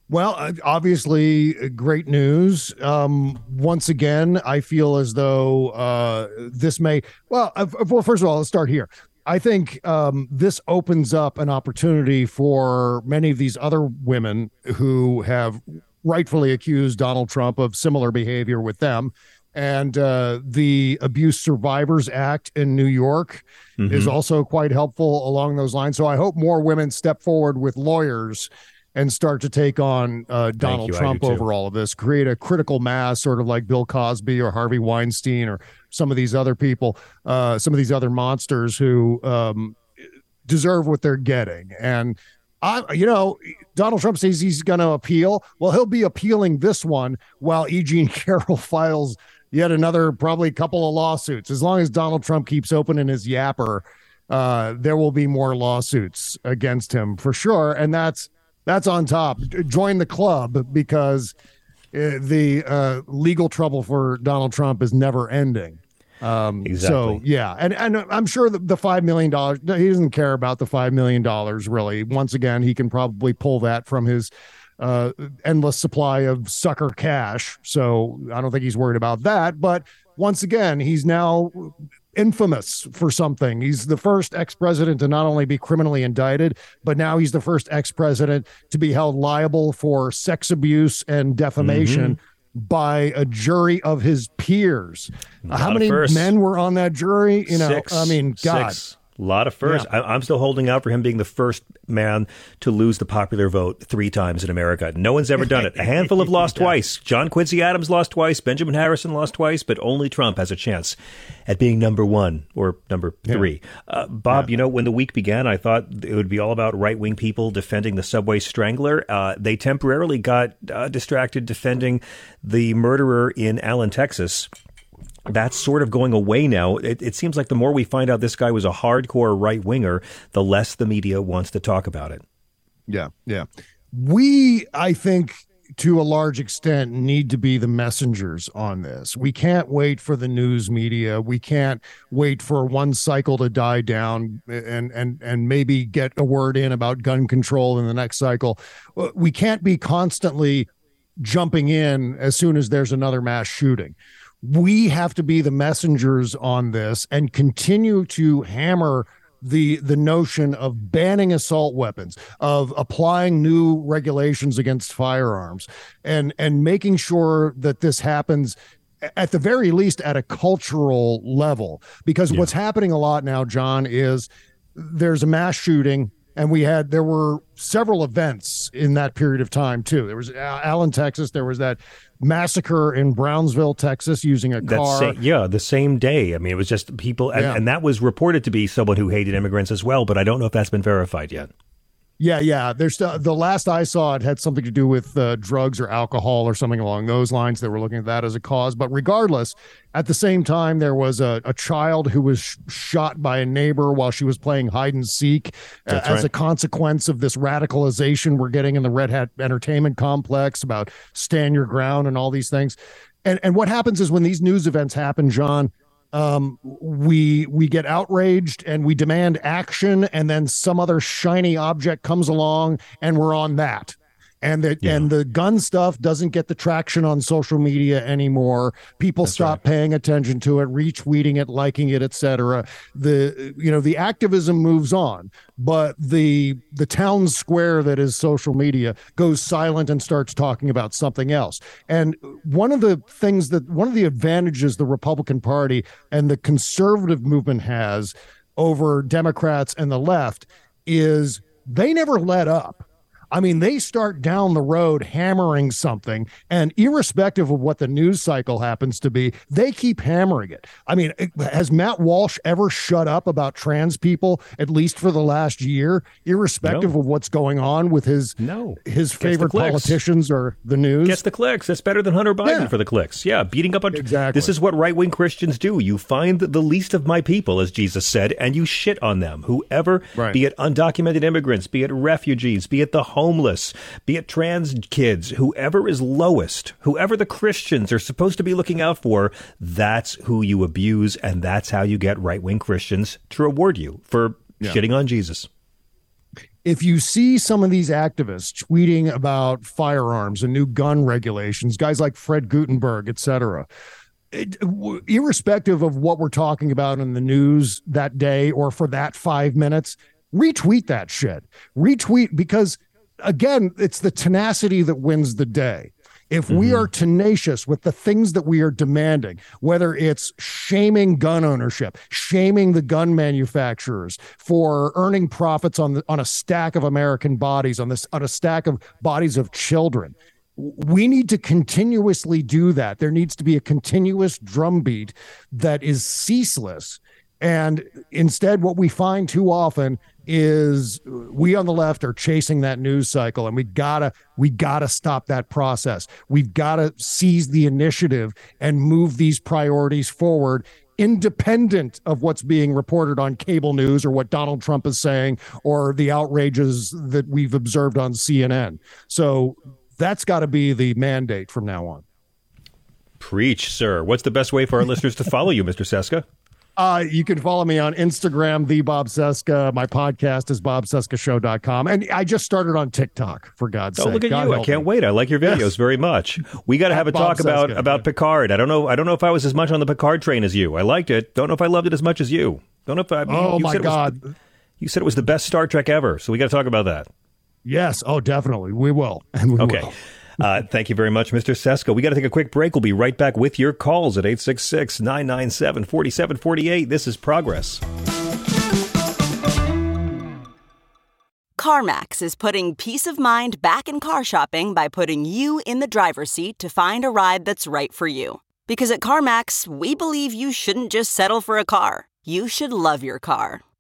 Well, uh, obviously, uh, great news. Um, once again, I feel as though uh, this may. Well, uh, well, first of all, let's start here. I think um, this opens up an opportunity for many of these other women who have rightfully accused Donald Trump of similar behavior with them. And uh, the Abuse Survivors Act in New York mm-hmm. is also quite helpful along those lines. So I hope more women step forward with lawyers and start to take on uh, Donald you, Trump over all of this, create a critical mass, sort of like Bill Cosby or Harvey Weinstein or some of these other people, uh, some of these other monsters who um, deserve what they're getting. And I, you know, Donald Trump says he's going to appeal. Well, he'll be appealing this one while E. Jean Carroll files yet another probably couple of lawsuits. As long as Donald Trump keeps opening his yapper, uh, there will be more lawsuits against him for sure. And that's that's on top. Join the club because uh, the uh, legal trouble for Donald Trump is never ending. Um, exactly. So yeah, and and I'm sure the, the five million dollars he doesn't care about the five million dollars really. Once again, he can probably pull that from his uh, endless supply of sucker cash. So I don't think he's worried about that. But once again, he's now infamous for something. He's the first ex president to not only be criminally indicted, but now he's the first ex president to be held liable for sex abuse and defamation. Mm-hmm. By a jury of his peers. How many men were on that jury? You know, Six. I mean, God. Six. A lot of firsts. Yeah. I, am still holding out for him being the first man to lose the popular vote three times in America. No one's ever done it. A handful have lost yeah. twice. John Quincy Adams lost twice. Benjamin Harrison lost twice, but only Trump has a chance at being number one or number three. Uh, Bob, you know, when the week began, I thought it would be all about right wing people defending the subway strangler. Uh, they temporarily got uh, distracted defending the murderer in Allen, Texas that's sort of going away now. It, it, seems like the more we find out this guy was a hardcore right winger, the less the media wants to talk about it. Yeah, yeah. We, I think, to a large extent, need to be the messengers on this. We can't wait for the news media. We can't wait for one cycle to die down and and and maybe get a word in about gun control in the next cycle. Uh, we can't be constantly jumping in as soon as there's another mass shooting we have to be the messengers on this and continue to hammer the the notion of banning assault weapons of applying new regulations against firearms and and making sure that this happens at the very least at a cultural level because yeah. what's happening a lot now john is there's a mass shooting and we had there were several events in that period of time too. There was uh, allen texas. There was that massacre in brownsville texas using a car. same, yeah the same day. I mean it was just people and, yeah. and that was reported to be someone who hated immigrants as well but i don't know if that's been verified yet yeah, yeah. There's uh, the last I saw it had something to do with uh, drugs or alcohol or something along those lines. They were looking at that as a cause. But regardless, at the same time, there was a, a child who was sh- shot by a neighbor while she was playing hide and seek uh, as right. a consequence of this radicalization we're getting in the Red Hat Entertainment Complex about stand your ground and all these things. And and what happens is when these news events happen, John um, we we get outraged and we demand action, and then some other shiny object comes along, and we're on that and the yeah. and the gun stuff doesn't get the traction on social media anymore. People That's stop right. paying attention to it, retweeting it, liking it, etc. The you know the activism moves on, but the the town square that is social media goes silent and starts talking about something else. And one of the things that one of the advantages the Republican Party and the conservative movement has over Democrats and the left is they never let up I mean, they start down the road hammering something, and irrespective of what the news cycle happens to be, they keep hammering it. I mean, has Matt Walsh ever shut up about trans people, at least for the last year, irrespective no. of what's going on with his no his favorite politicians or the news? Gets the clicks. That's better than Hunter Biden yeah. for the clicks. Yeah, beating up on exactly. This is what right wing Christians do. You find the least of my people, as Jesus said, and you shit on them. Whoever, right. be it undocumented immigrants, be it refugees, be it the homeless, be it trans kids, whoever is lowest, whoever the Christians are supposed to be looking out for, that's who you abuse, and that's how you get right wing Christians to reward you for yeah. shitting on Jesus if you see some of these activists tweeting about firearms and new gun regulations, guys like Fred Guttenberg, et cetera, it, irrespective of what we're talking about in the news that day or for that five minutes, retweet that shit. Retweet because, again, it's the tenacity that wins the day. If mm-hmm. we are tenacious with the things that we are demanding, whether it's shaming gun ownership, shaming the gun manufacturers for earning profits on the, on a stack of American bodies, on this on a stack of bodies of children, we need to continuously do that. There needs to be a continuous drumbeat that is ceaseless. And instead, what we find too often is we on the left are chasing that news cycle and we gotta we gotta stop that process. We've gotta seize the initiative and move these priorities forward independent of what's being reported on cable news or what Donald Trump is saying or the outrages that we've observed on CNN so that's got to be the mandate from now on. Preach sir. What's the best way for our listeners to follow you mr Cesca uh, you can follow me on Instagram, the Bob Cesca. My podcast is bobcescashow.com. And I just started on TikTok, for God's oh, sake. look at God you. I can't me. wait. I like your videos yes. very much. We got to have a Bob talk about, about Picard. I don't know. I don't know if I was as much on the Picard train as you. I liked it. Don't know if I loved it as much as you. Don't know if I. Oh, my God. Was, you said it was the best Star Trek ever. So we got to talk about that. Yes. Oh, definitely. We will. And we okay. Will. Uh, thank you very much, Mr. Cesca. We got to take a quick break. We'll be right back with your calls at 866 997 4748. This is Progress. CarMax is putting peace of mind back in car shopping by putting you in the driver's seat to find a ride that's right for you. Because at CarMax, we believe you shouldn't just settle for a car, you should love your car.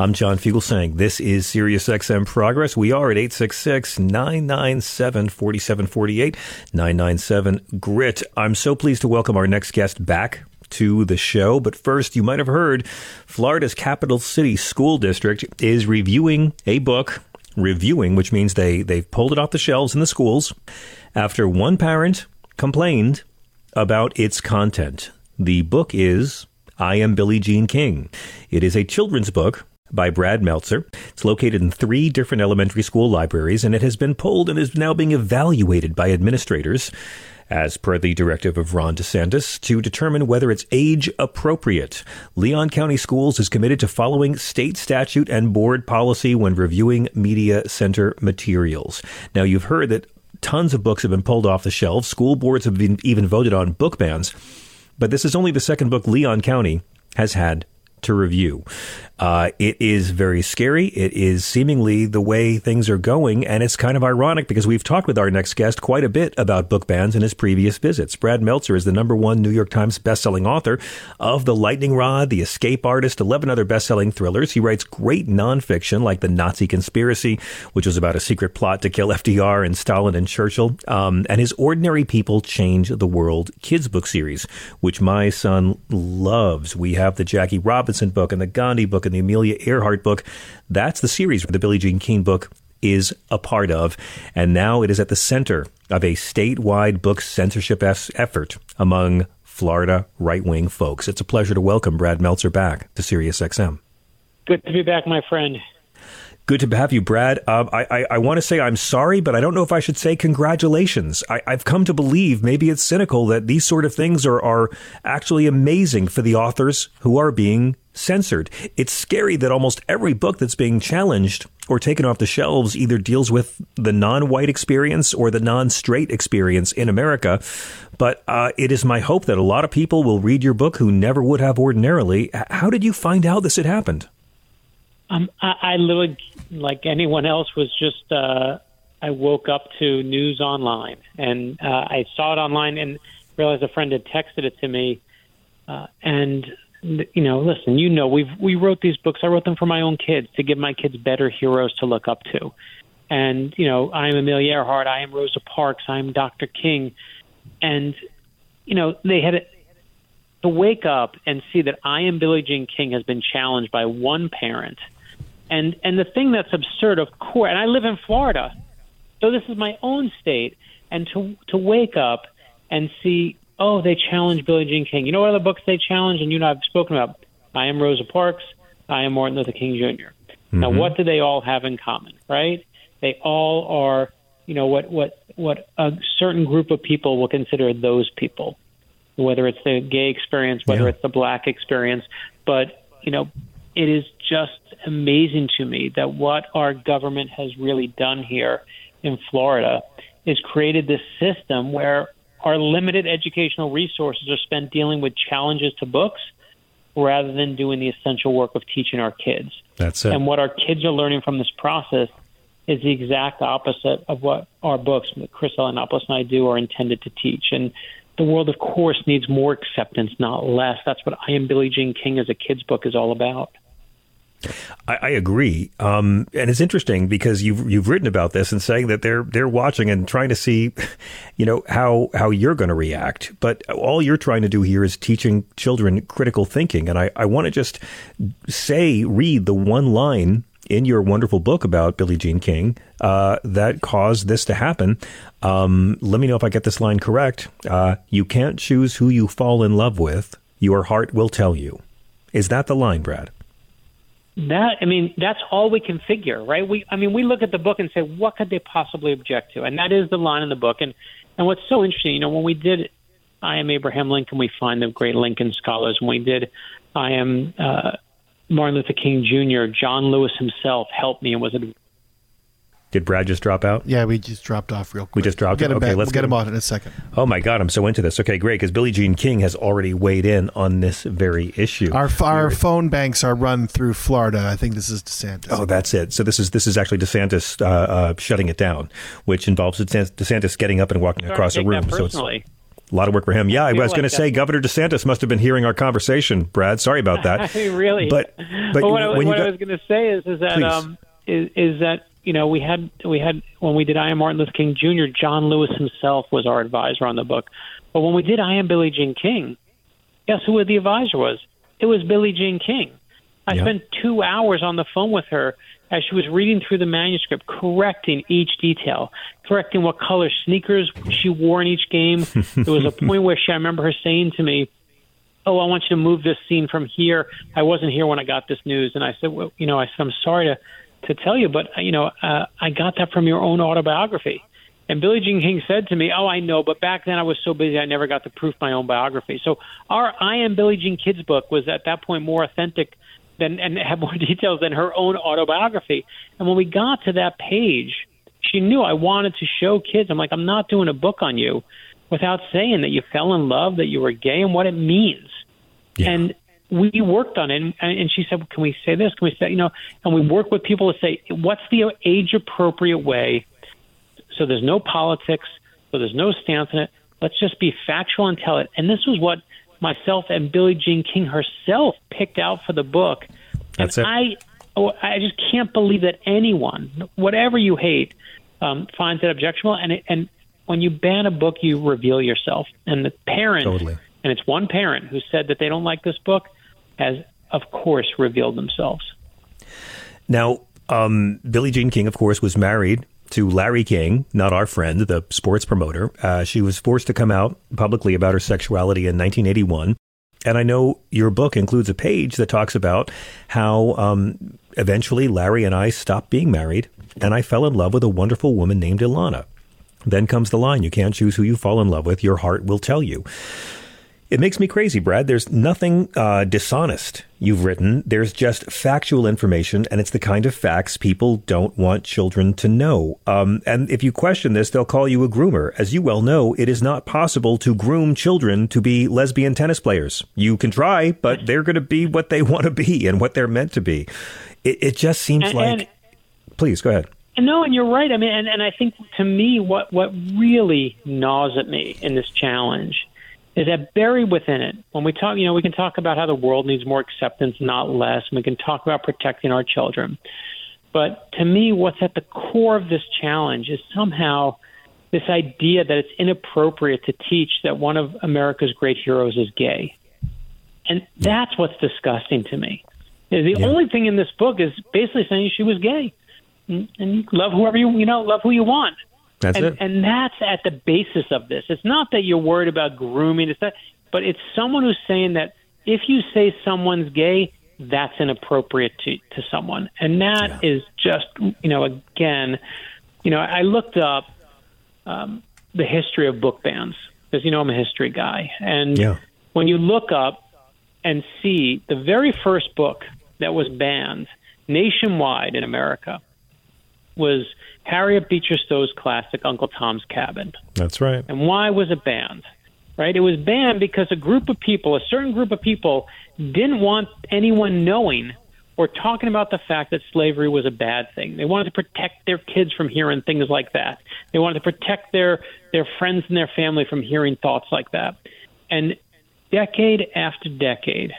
I'm John Fugelsang this is SiriusXM Progress. We are at 866-997-4748, 997-GRIT. I'm so pleased to welcome our next guest back to the show. But first, you might have heard Florida's Capital City School District is reviewing a book, reviewing, which means they, they've pulled it off the shelves in the schools after one parent complained about its content. The book is I Am Billie Jean King. It is a children's book by Brad Meltzer. It's located in three different elementary school libraries, and it has been pulled and is now being evaluated by administrators, as per the directive of Ron DeSantis, to determine whether it's age appropriate. Leon County Schools is committed to following state statute and board policy when reviewing media center materials. Now, you've heard that tons of books have been pulled off the shelves. School boards have been even voted on book bans. But this is only the second book Leon County has had to review. Uh, it is very scary. It is seemingly the way things are going, and it's kind of ironic because we've talked with our next guest quite a bit about book bans in his previous visits. Brad Meltzer is the number one New York Times bestselling author of The Lightning Rod, The Escape Artist, 11 other bestselling thrillers. He writes great nonfiction like The Nazi Conspiracy, which was about a secret plot to kill FDR and Stalin and Churchill, um, and his Ordinary People Change the World kids book series, which my son loves. We have the Jackie Robinson book and the Gandhi book and the Amelia Earhart book. That's the series the Billie Jean King book is a part of. And now it is at the center of a statewide book censorship effort among Florida right wing folks. It's a pleasure to welcome Brad Meltzer back to SiriusXM. Good to be back, my friend. Good to have you, Brad. Um, I, I, I want to say I'm sorry, but I don't know if I should say congratulations. I, have come to believe, maybe it's cynical, that these sort of things are, are actually amazing for the authors who are being censored. It's scary that almost every book that's being challenged or taken off the shelves either deals with the non white experience or the non straight experience in America. But uh, it is my hope that a lot of people will read your book who never would have ordinarily. How did you find out this had happened? Um, I, I literally, like anyone else, was just uh, I woke up to news online and uh, I saw it online and realized a friend had texted it to me. Uh, and you know, listen, you know, we've we wrote these books. I wrote them for my own kids to give my kids better heroes to look up to. And you know, I am Amelia Earhart. I am Rosa Parks. I am Dr. King. And you know, they had to wake up and see that I am Billie Jean King has been challenged by one parent and and the thing that's absurd, of course, and I live in Florida, so this is my own state, and to to wake up and see, oh, they challenged Billie Jean King. You know what other books they challenged, and you know I've spoken about. I am Rosa Parks. I am Martin Luther King junior mm-hmm. Now, what do they all have in common? Right? They all are, you know, what what what a certain group of people will consider those people, whether it's the gay experience, whether yeah. it's the black experience, but you know, it is just amazing to me that what our government has really done here in Florida is created this system where our limited educational resources are spent dealing with challenges to books rather than doing the essential work of teaching our kids. That's it. And what our kids are learning from this process is the exact opposite of what our books, Chris Eliopoulos and I do, are intended to teach. And the world, of course, needs more acceptance, not less. That's what I Am Billie Jean King as a kid's book is all about. I, I agree, um, and it's interesting because you've you've written about this and saying that they're they're watching and trying to see, you know, how how you're going to react. But all you're trying to do here is teaching children critical thinking, and I, I want to just say read the one line in your wonderful book about Billie Jean King uh, that caused this to happen. Um, let me know if I get this line correct. Uh, you can't choose who you fall in love with. Your heart will tell you. Is that the line, Brad? That I mean, that's all we can figure, right? We I mean, we look at the book and say, what could they possibly object to? And that is the line in the book. And and what's so interesting, you know, when we did I am Abraham Lincoln, we find the great Lincoln scholars. When we did I am uh, Martin Luther King Jr., John Lewis himself helped me and was a did Brad just drop out? Yeah, we just dropped off real quick. We just dropped we'll Okay, back. let's we'll get, him on in a second. Oh my God, I'm so into this. Okay, great, because Billie Jean King has already weighed in on this very issue. Our our phone banks are run through Florida. I think this is DeSantis. Oh, that's it. So this is this is actually DeSantis uh, uh, shutting it down, which involves DeSantis getting up and walking across a room. So it's a lot of work for him. Yeah, I, I was like going to say Governor DeSantis must have been hearing our conversation. Brad, sorry about that. I mean, really, but but what, I, what got, I was going to say is is that um, is, is that you know, we had we had when we did I Am Martin Luther King Jr. John Lewis himself was our advisor on the book, but when we did I Am Billie Jean King, guess who the advisor was? It was Billie Jean King. I yep. spent two hours on the phone with her as she was reading through the manuscript, correcting each detail, correcting what color sneakers she wore in each game. there was a point where she, I remember her saying to me, "Oh, I want you to move this scene from here. I wasn't here when I got this news." And I said, "Well, you know, I said I'm sorry to." To tell you, but you know, uh, I got that from your own autobiography. And Billie Jean King said to me, "Oh, I know, but back then I was so busy I never got to proof my own biography." So our I Am Billie Jean Kids book was at that point more authentic than and had more details than her own autobiography. And when we got to that page, she knew I wanted to show kids. I'm like, I'm not doing a book on you without saying that you fell in love, that you were gay, and what it means. Yeah. And we worked on it, and, and she said, well, "Can we say this? Can we say you know?" And we work with people to say, "What's the age appropriate way?" So there's no politics, so there's no stance in it. Let's just be factual and tell it. And this was what myself and Billie Jean King herself picked out for the book. That's and it. I, oh, I just can't believe that anyone, whatever you hate, um, finds it objectionable. And it, and when you ban a book, you reveal yourself. And the parent, Totally. and it's one parent who said that they don't like this book, has of course revealed themselves. Now, um, Billie Jean King, of course, was married to Larry King, not our friend, the sports promoter. Uh, she was forced to come out publicly about her sexuality in 1981. And I know your book includes a page that talks about how um, eventually Larry and I stopped being married, and I fell in love with a wonderful woman named Ilana. Then comes the line you can't choose who you fall in love with, your heart will tell you. It makes me crazy, Brad. There's nothing uh, dishonest you've written. There's just factual information, and it's the kind of facts people don't want children to know. Um, and if you question this, they'll call you a groomer. As you well know, it is not possible to groom children to be lesbian tennis players. You can try, but they're going to be what they want to be and what they're meant to be. It, it just seems And- like. and- Please go ahead. No, and you're right. I mean, and, and I think to me, what what really gnaws at me in this challenge is that buried within it, when we talk, you know, we can talk about how the world needs more acceptance, not less, and we can talk about protecting our children. But to me, what's at the core of this challenge is somehow this idea that it's inappropriate to teach that one of America's great heroes is gay. And that's what's disgusting to me. The only thing in this book is basically saying she was gay. And and love whoever you you know, love who you want. That's and, it. and that's at the basis of this. It's not that you're worried about grooming, it's that but it's someone who's saying that if you say someone's gay, that's inappropriate to, to someone. And that is just you know, again, you know, I looked up um, the history of book bans because you know I'm a history guy, and Yeah. when you look up and see the very first book that was banned nationwide in America was Harriet Beecher Stowe's classic Uncle Tom's Cabin. That's right. And why was it banned? Right? It was banned because a group of people, a certain group of people, didn't want anyone knowing or talking about the fact that slavery was a bad thing. They wanted to protect their kids from hearing things like that. They wanted to protect their their friends and their family from hearing thoughts like that. And decade after decade,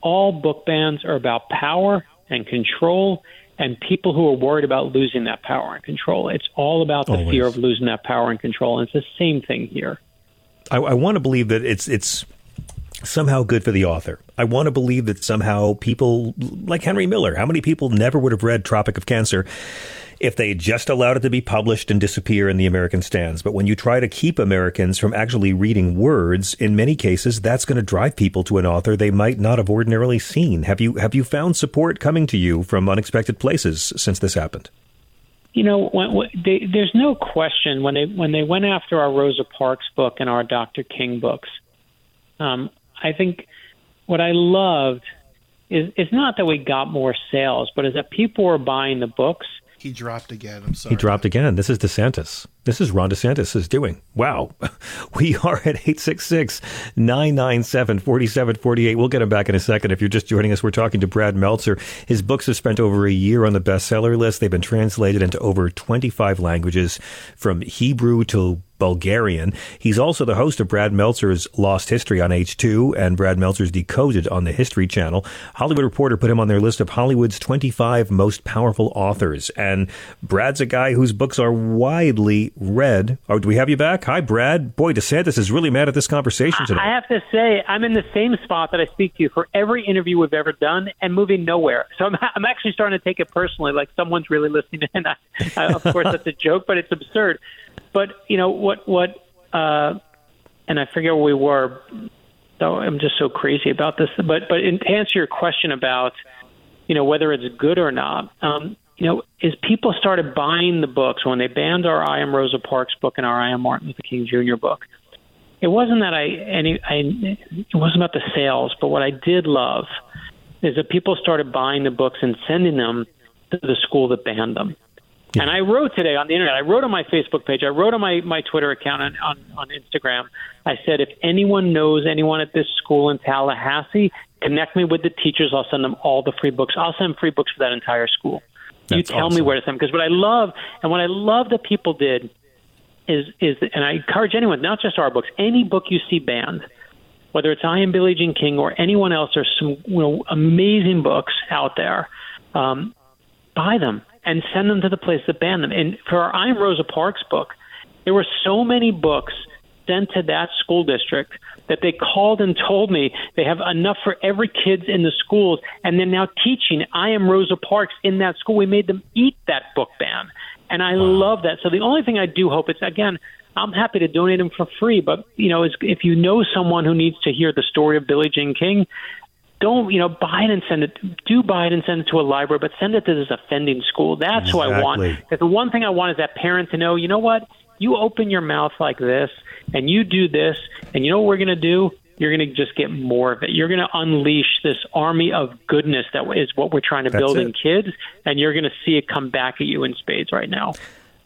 all book bans are about power and control and people who are worried about losing that power and control. It's all about the Always. fear of losing that power and control. And it's the same thing here. I, I want to believe that it's it's somehow good for the author. I want to believe that somehow people like Henry Miller, how many people never would have read Tropic of Cancer if they just allowed it to be published and disappear in the American stands? But when you try to keep Americans from actually reading words, in many cases that's going to drive people to an author they might not have ordinarily seen. Have you have you found support coming to you from unexpected places since this happened? You know, when, when they, there's no question when they when they went after our Rosa Parks book and our Dr. King books. Um, I think what I loved is it's not that we got more sales, but is that people were buying the books. He dropped again. I'm sorry. He dropped again. This is DeSantis. This is Ron DeSantis is doing. Wow. We are at 866 997 4748. We'll get him back in a second. If you're just joining us, we're talking to Brad Meltzer. His books have spent over a year on the bestseller list. They've been translated into over 25 languages from Hebrew to Bulgarian. He's also the host of Brad Meltzer's Lost History on H2 and Brad Meltzer's Decoded on the History Channel. Hollywood Reporter put him on their list of Hollywood's 25 most powerful authors. And Brad's a guy whose books are widely read. Oh, do we have you back? Hi, Brad. Boy, DeSantis is really mad at this conversation today. I have to say, I'm in the same spot that I speak to you for every interview we've ever done and moving nowhere. So I'm, I'm actually starting to take it personally, like someone's really listening. And I, I, of course, that's a joke, but it's absurd. But you know what? What? Uh, and I forget where we were. So I'm just so crazy about this. But but in, to answer your question about you know whether it's good or not, um, you know, is people started buying the books when they banned our I Am Rosa Parks book and our I Am Martin Luther King Jr. book. It wasn't that I any I it wasn't about the sales, but what I did love is that people started buying the books and sending them to the school that banned them. And I wrote today on the internet. I wrote on my Facebook page. I wrote on my, my Twitter account on, on, on Instagram. I said, if anyone knows anyone at this school in Tallahassee, Connect me with the teachers. I'll send them all the free books. I'll send free books for that entire school. You That's tell me where to send because what I love and what I love that people did is is and I encourage anyone, not just our books, any book you see banned, whether it's I am Billie Jean King or anyone else, there's some you know, amazing books out there. Um, buy them and send them to the place that banned them. And for our I am Rosa Parks book, there were so many books sent to that school district that they called and told me they have enough for every kids in the schools and they're now teaching I am Rosa Parks in that school. We made them eat that book ban. And I love that. So the only thing I do hope is again, I'm happy to donate them for free, but you know, if you know someone who needs to hear the story of Billie Jean King, don't you know buy it and send it do buy it and send it to a library but send it to this offending school that's who i want because the one thing i want is that parent to know you know what you open your mouth like this and you do this and you know what we're going to do? You're going to just get more of it. You're going to unleash this army of goodness that is what we're trying to That's build in kids and you're going to see it come back at you in spades right now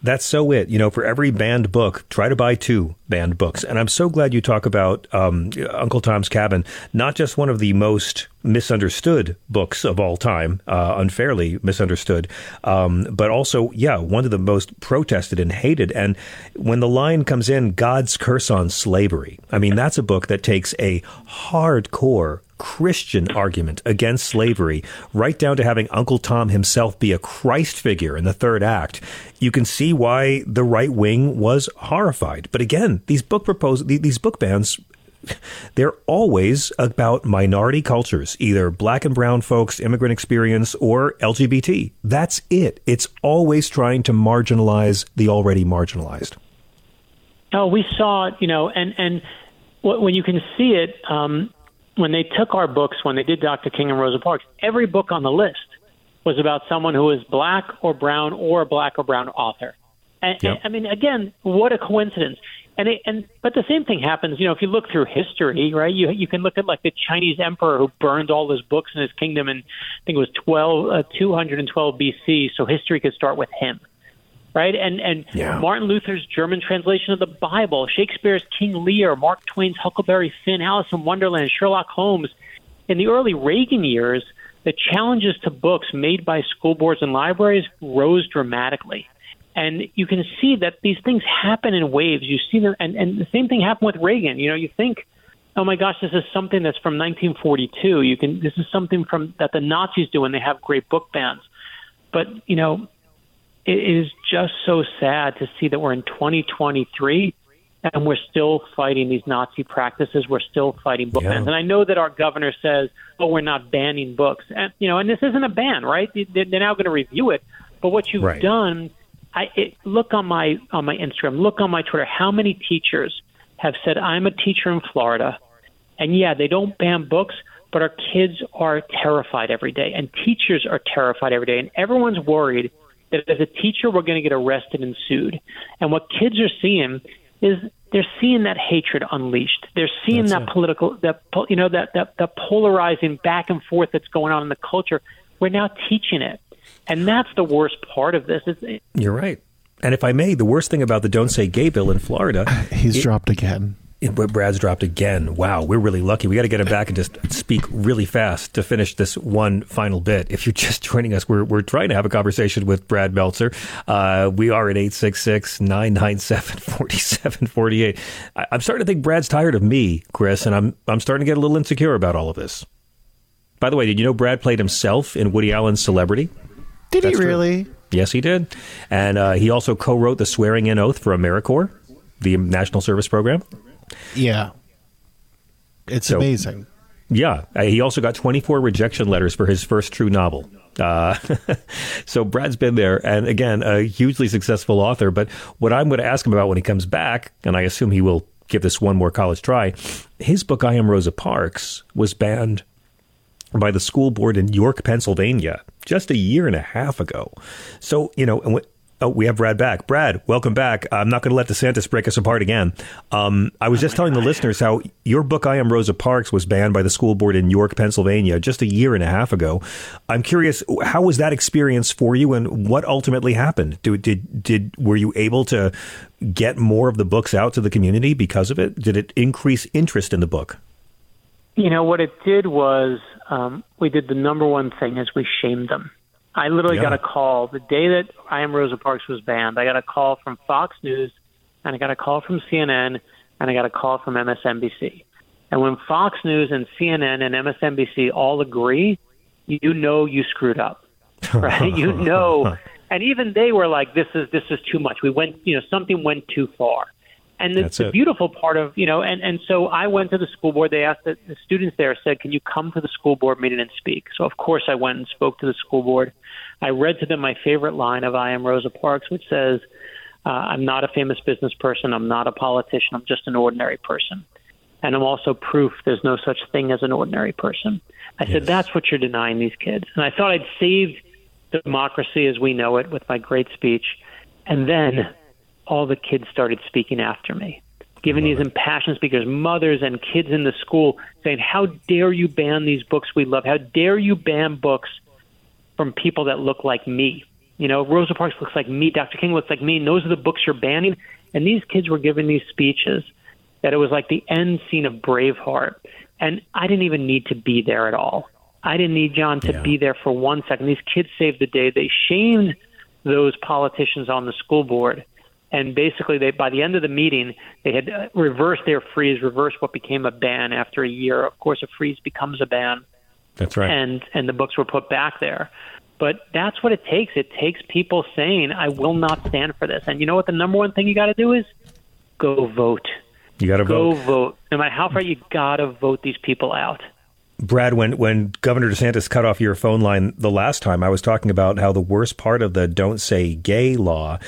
That's so it. You know, for every banned book, try to buy two banned books. And I'm so glad you talk about um, Uncle Tom's Cabin, not just one of the most misunderstood books of all time, uh, unfairly misunderstood, um, but also, yeah, one of the most protested and hated. And when the line comes in, God's Curse on Slavery, I mean, that's a book that takes a hardcore Christian argument against slavery, right down to having Uncle Tom himself be a Christ figure in the third act, you can see why the right wing was horrified. But again, these book propose these book bans. They're always about minority cultures, either black and brown folks, immigrant experience, or LGBT. That's it. It's always trying to marginalize the already marginalized. Oh, we saw it, you know, and and when you can see it, um, when they took our books, when they did Dr. King and Rosa Parks, every book on the list was about someone who was black or brown or a black or brown author. And, Yep. I mean, again, what a coincidence. And it, and but the same thing happens, you know, if you look through history, right? You you can look at like the Chinese emperor who burned all his books in his kingdom in I think it was 12 uh, 212 BC, so history could start with him right? And and Martin Luther's German translation of the Bible, Shakespeare's King Lear, Mark Twain's Huckleberry Finn, Alice in Wonderland, Sherlock Holmes. In the early Reagan years, the challenges to books made by school boards and libraries rose dramatically. And you can see that these things happen in waves. You see them, and, and the same thing happened with Reagan. You know, you think, oh my gosh, this is something that's from 1942. You can, this is something from that the Nazis do, and they have great book bans. But you know, it is just so sad to see that we're in 2023 and we're still fighting these Nazi practices. We're still fighting book bans. And I know that our governor says, "Oh, we're not banning books," and you know, and this isn't a ban, right? They- They're now going to review it. But what you've Right. done, I it, look on my on my Instagram, look on my Twitter. How many teachers have said, "I'm a teacher in Florida," and yeah, they don't ban books, but our kids are terrified every day, and teachers are terrified every day, and everyone's worried that as a teacher we're going to get arrested and sued. And what kids are seeing is they're seeing that hatred unleashed. They're seeing that political, that po- you know, that that that polarizing back and forth that's going on in the culture. We're now teaching it, and that's the worst part of this. Is You're right. And if I may, the worst thing about the Don't Say Gay bill in Florida, He's it- dropped again. It- Brad's dropped again. Wow, we're really lucky. We got to get him back and just speak really fast to finish this one final bit. If you're just joining us, we're, we're trying to have a conversation with Brad Meltzer. Uh, we are at 866 997 4748. I'm starting to think Brad's tired of me, Chris, and I'm, I'm starting to get a little insecure about all of this. By the way, did you know Brad played himself in Woody Allen's Celebrity? Did That's he true. really? Yes, he did. And uh, he also co wrote the swearing in oath for AmeriCorps, the National Service Program. Yeah. It's So- amazing. Yeah. Uh, he also got 24 rejection letters for his first true novel. Uh, so Brad's been there, and again, a hugely successful author. But what I'm going to ask him about when he comes back, and I assume he will give this one more college try, his book, I Am Rosa Parks, was banned by the school board in York, Pennsylvania, just a year and a half ago. So, you know, oh, we have Brad back. Brad, welcome back. I'm not going to let DeSantis break us apart again. Um, I was just telling the listeners how your book, I Am Rosa Parks, was banned by the school board in York, Pennsylvania, just a year and a half ago. I'm curious, how was that experience for you, and what ultimately happened? Did did, did were you able to get more of the books out to the community because of it? Did it increase interest in the book? You know what it did was um, we did the number one thing is we shamed them. I literally Yeah. got a call the day that I Am Rosa Parks was banned. I got a call from Fox News, and I got a call from CNN, and I got a call from MSNBC. And when Fox News and CNN and MSNBC all agree, you know you screwed up, right? you know, and even they were like, "This is this is too much. We went, you know, something went too far." And the, That's the beautiful part of you know, and and so I went to the school board. They asked the, the students there said, "Can you come to the school board meeting and speak?" So of course I went and spoke to the school board. I read to them my favorite line of I am Rosa Parks, which says, uh, "I'm not a famous business person. I'm not a politician. I'm just an ordinary person." And I'm also proof there's no such thing as an ordinary person. I said, that's what you're denying these kids. And I thought I'd saved democracy as we know it with my great speech. And then all the kids started speaking after me, giving these impassioned speakers, mothers and kids in the school saying, How dare you ban these books we love? How dare you ban books from people that look like me? You know, Rosa Parks looks like me, Dr. King looks like me, and those are the books you're banning. And these kids were giving these speeches that it was like the end scene of Braveheart. And I didn't even need to be there at all. I didn't need John to be there for one second. These kids saved the day. They shamed those politicians on the school board. And basically, they by the end of the meeting, they had uh, reversed their freeze, reversed what became a ban after a year. Of course, a freeze becomes a ban That's right. and and the books were put back there. But that's what it takes. It takes people saying, "I will not stand for this." And you know what? The number one thing you got to do is go vote. You got to vote. Go vote. vote. No matter how far you got to vote these people out. Brad, when, when Governor DeSantis cut off your phone line the last time, I was talking about how the worst part of the don't say gay law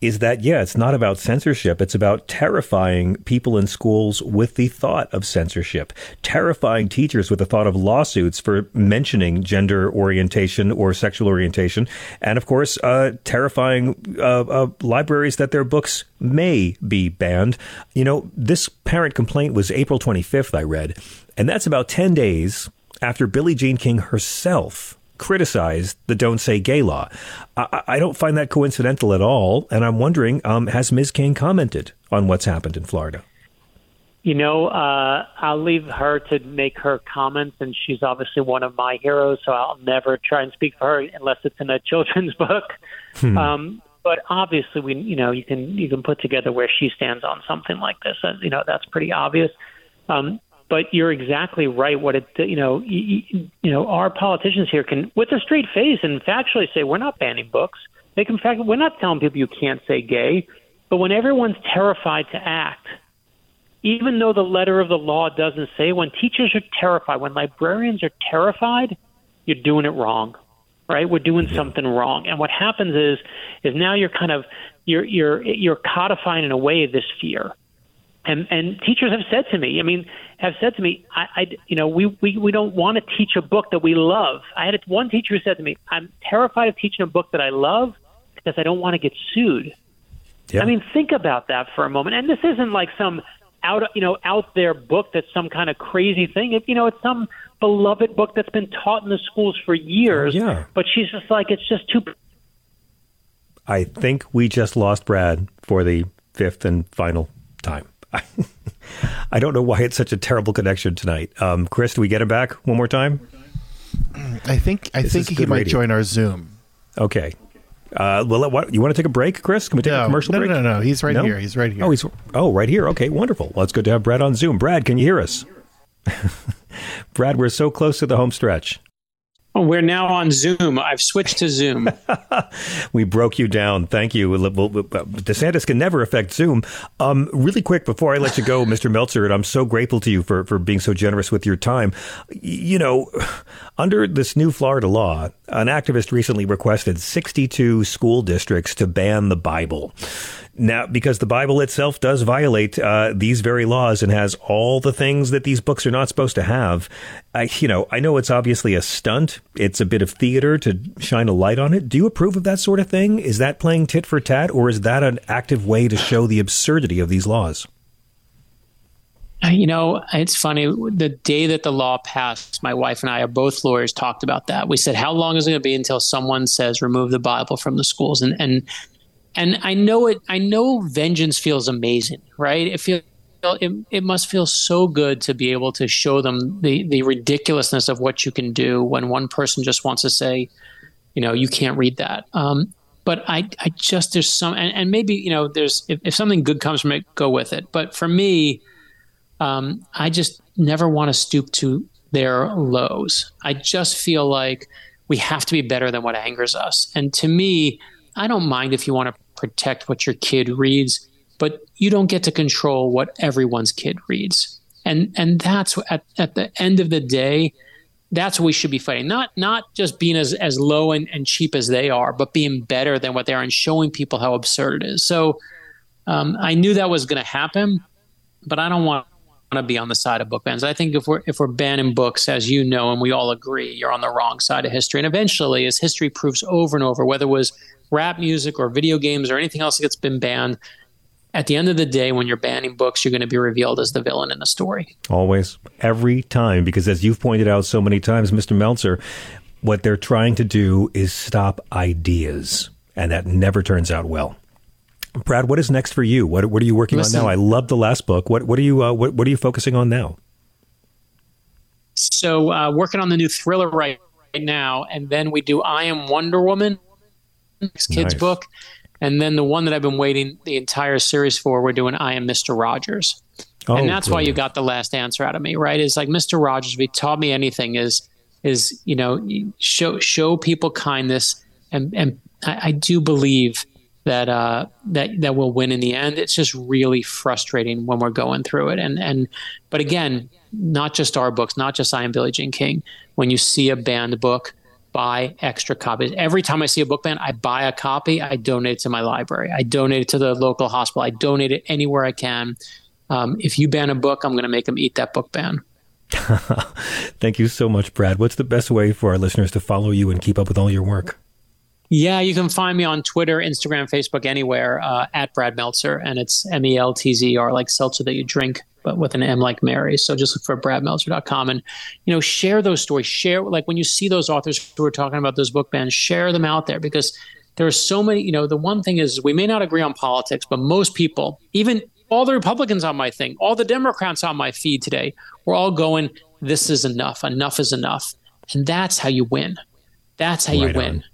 is that, yeah, it's not about censorship. It's about terrifying people in schools with the thought of censorship, terrifying teachers with the thought of lawsuits for mentioning gender orientation or sexual orientation. And of course, uh, terrifying uh, uh, libraries that their books may be banned. You know, this parent complaint was April 25th, I read. And that's about 10 days after Billie Jean King herself criticized the Don't Say Gay law. I, I don't find that coincidental at all. And I'm wondering um, has Ms. King commented on what's happened in Florida? You know, uh, I'll leave her to make her comments, and she's obviously one of my heroes, so I'll never try and speak for her unless it's in a children's book. Hmm. Um, but obviously, we, you know, you can you can put together where she stands on something like this. You know, that's pretty obvious. Um, but you're exactly right. What it, you know, you, you know, our politicians here can, with a straight face, and factually say we're not banning books. They can, fact, we're not telling people you can't say gay. But when everyone's terrified to act, even though the letter of the law doesn't say, when teachers are terrified, when librarians are terrified, you're doing it wrong, right? We're doing something wrong. And what happens is, is now you're kind of you're you're you're codifying in a way this fear. And and teachers have said to me, I mean, have said to me, I, I you know, we, we we don't want to teach a book that we love. I had one teacher who said to me, I'm terrified of teaching a book that I love because I don't want to get sued. Yeah. I mean, think about that for a moment. And this isn't like some out, you know, out there book that's some kind of crazy thing. It, you know, it's some beloved book that's been taught in the schools for years. yeah. But she's just like, it's just too. I think we just lost Brad for the fifth and final time. I don't know why it's such a terrible connection tonight. Um, Chris, do we get him back one more time? I think I This think he might radio. join our Zoom. Okay. Uh, well, what, you want to take a break, Chris? Can we take No, a commercial no, break? no, no, no. he's right here. He's right here. Oh, he's oh right here. Okay, wonderful. Well, it's good to have Brad on Zoom. Brad, can you hear us? Brad, we're so close to the home stretch. Oh, we're now on Zoom. I've switched to Zoom. We broke you down. Thank you. Well, DeSantis can never affect Zoom. Um, really quick before I let you go, Mr. Meltzer, and I'm so grateful to you for, for being so generous with your time. You know, under this new Florida law, an activist recently requested 62 school districts to ban the Bible. Now, because the Bible itself does violate uh, these very laws and has all the things that these books are not supposed to have, I, you know, I know it's obviously a stunt. It's a bit of theater to shine a light on it. Do you approve of that sort of thing? Is that playing tit for tat, or is that an active way to show the absurdity of these laws? You know, it's funny. The day that the law passed, my wife and I are both lawyers talked about that. We said, "How long is it going to be until someone says remove the Bible from the schools?" And and and I know it. I know vengeance feels amazing, right? It feels it, it must feel so good to be able to show them the the ridiculousness of what you can do when one person just wants to say, you know, you can't read that. Um, but I, I just there's some and, and maybe you know there's if, if, something good comes from it, go with it. But for me, um, I just never want to stoop to their lows. I just feel like we have to be better than what angers us. And to me, I don't mind if you want to protect what your kid reads, but you don't get to control what everyone's kid reads. And and that's at, at the end of the day, that's what we should be fighting. Not not just being as, as low and, and cheap as they are, but being better than what they are and showing people how absurd it is. So um, I knew that was going to happen, but I don't want to be on the side of book bans. I think if we're if we're banning books, as you know, and we all agree, you're on the wrong side of history. And eventually, as history proves over and over, whether it was rap music or video games or anything else that's been banned, at the end of the day, when you're banning books, you're going to be revealed as the villain in the story. Always, every time, because as you've pointed out so many times, Mr. Meltzer, what they're trying to do is stop ideas, and that never turns out well. Brad, what is next for you? What what are you working Listen, on now? I love the last book. What what are you uh, what what are you focusing on now? So uh, working on the new thriller right, right now, and then we do I Am Wonder Woman, kids nice. book, and then the one that I've been waiting the entire series for. We're doing I Am Mister Rogers, oh, and that's brilliant. why you got the last answer out of me, right? Is like Mister Rogers. If he taught me anything, is is you know show show people kindness, and and I, I do believe that uh, that that will win in the end. It's just really frustrating when we're going through it. And and but again, not just our books, not just I am Billie Jean King. When you see a banned book, buy extra copies. Every time I see a book ban, I buy a copy. I donate it to my library. I donate it to the local hospital. I donate it anywhere I can. Um, if you ban a book, I'm going to make them eat that book ban. Thank you so much, Brad. What's the best way for our listeners to follow you and keep up with all your work? Yeah, you can find me on Twitter, Instagram, Facebook, anywhere uh, at Brad Meltzer, and it's M E L T Z R, like seltzer that you drink, but with an M like Mary. So just look for bradmeltzer.com and you know share those stories. Share like when you see those authors who are talking about those book bans, share them out there because there are so many. You know, the one thing is we may not agree on politics, but most people, even all the Republicans on my thing, all the Democrats on my feed today, we're all going, "This is enough. Enough is enough," and that's how you win. That's how right you win. On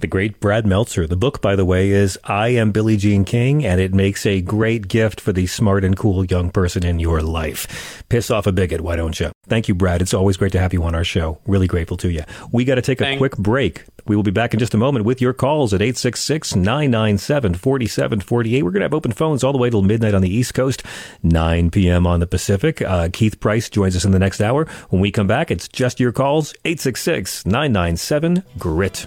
the great Brad Meltzer. The book, by the way, is I Am Billie Jean King, and it makes a great gift for the smart and cool young person in your life. Piss off a bigot, why don't you? Thank you, Brad. It's always great to have you on our show. Really grateful to you. We got to take a Thanks. quick break. We will be back in just a moment with your calls at 866 997 4748. We're going to have open phones all the way till midnight on the East Coast, 9 p.m. on the Pacific. Uh, Keith Price joins us in the next hour. When we come back, it's just your calls, 866 997 GRIT.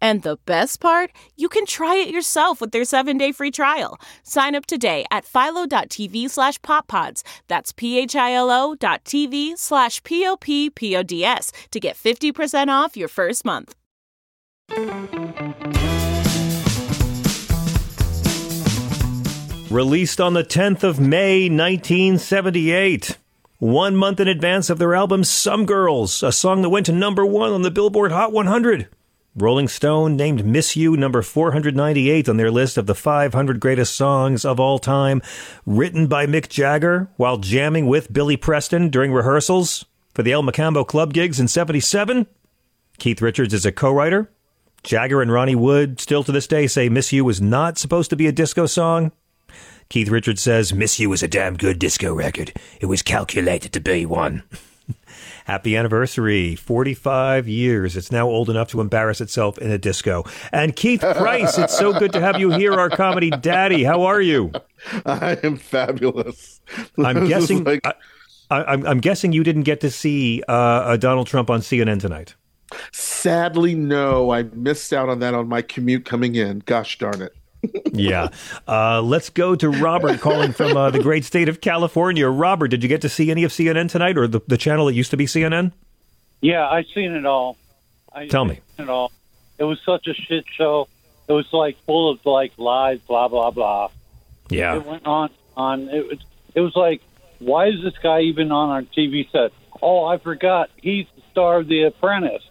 And the best part, you can try it yourself with their 7-day free trial. Sign up today at philo.tv slash poppods. That's p-h-i-l-o dot tv slash p-o-p-p-o-d-s to get 50% off your first month. Released on the 10th of May, 1978. One month in advance of their album Some Girls, a song that went to number one on the Billboard Hot 100. Rolling Stone named Miss You number 498 on their list of the 500 greatest songs of all time, written by Mick Jagger while jamming with Billy Preston during rehearsals for the El Mocambo club gigs in 77. Keith Richards is a co-writer. Jagger and Ronnie Wood still to this day say Miss You was not supposed to be a disco song. Keith Richards says Miss You was a damn good disco record. It was calculated to be one. Happy anniversary. 45 years. It's now old enough to embarrass itself in a disco. And Keith Price, it's so good to have you here, our comedy daddy. How are you? I am fabulous. I'm guessing like- I, I'm guessing you didn't get to see uh, uh, Donald Trump on CNN tonight. sadly, no. I missed out on that on my commute coming in. Gosh darn it. Yeah. Uh, let's go to Robert calling from uh, the great state of California. Robert, did you get to see any of CNN tonight or the, the channel that used to be CNN? Yeah, I've seen it all. I Tell me. it all. It was such a shit show. It was like full of like lies, blah blah blah. Yeah. It went on on. It was it was like, why is this guy even on our TV set? Oh, I forgot. He's the star of The Apprentice.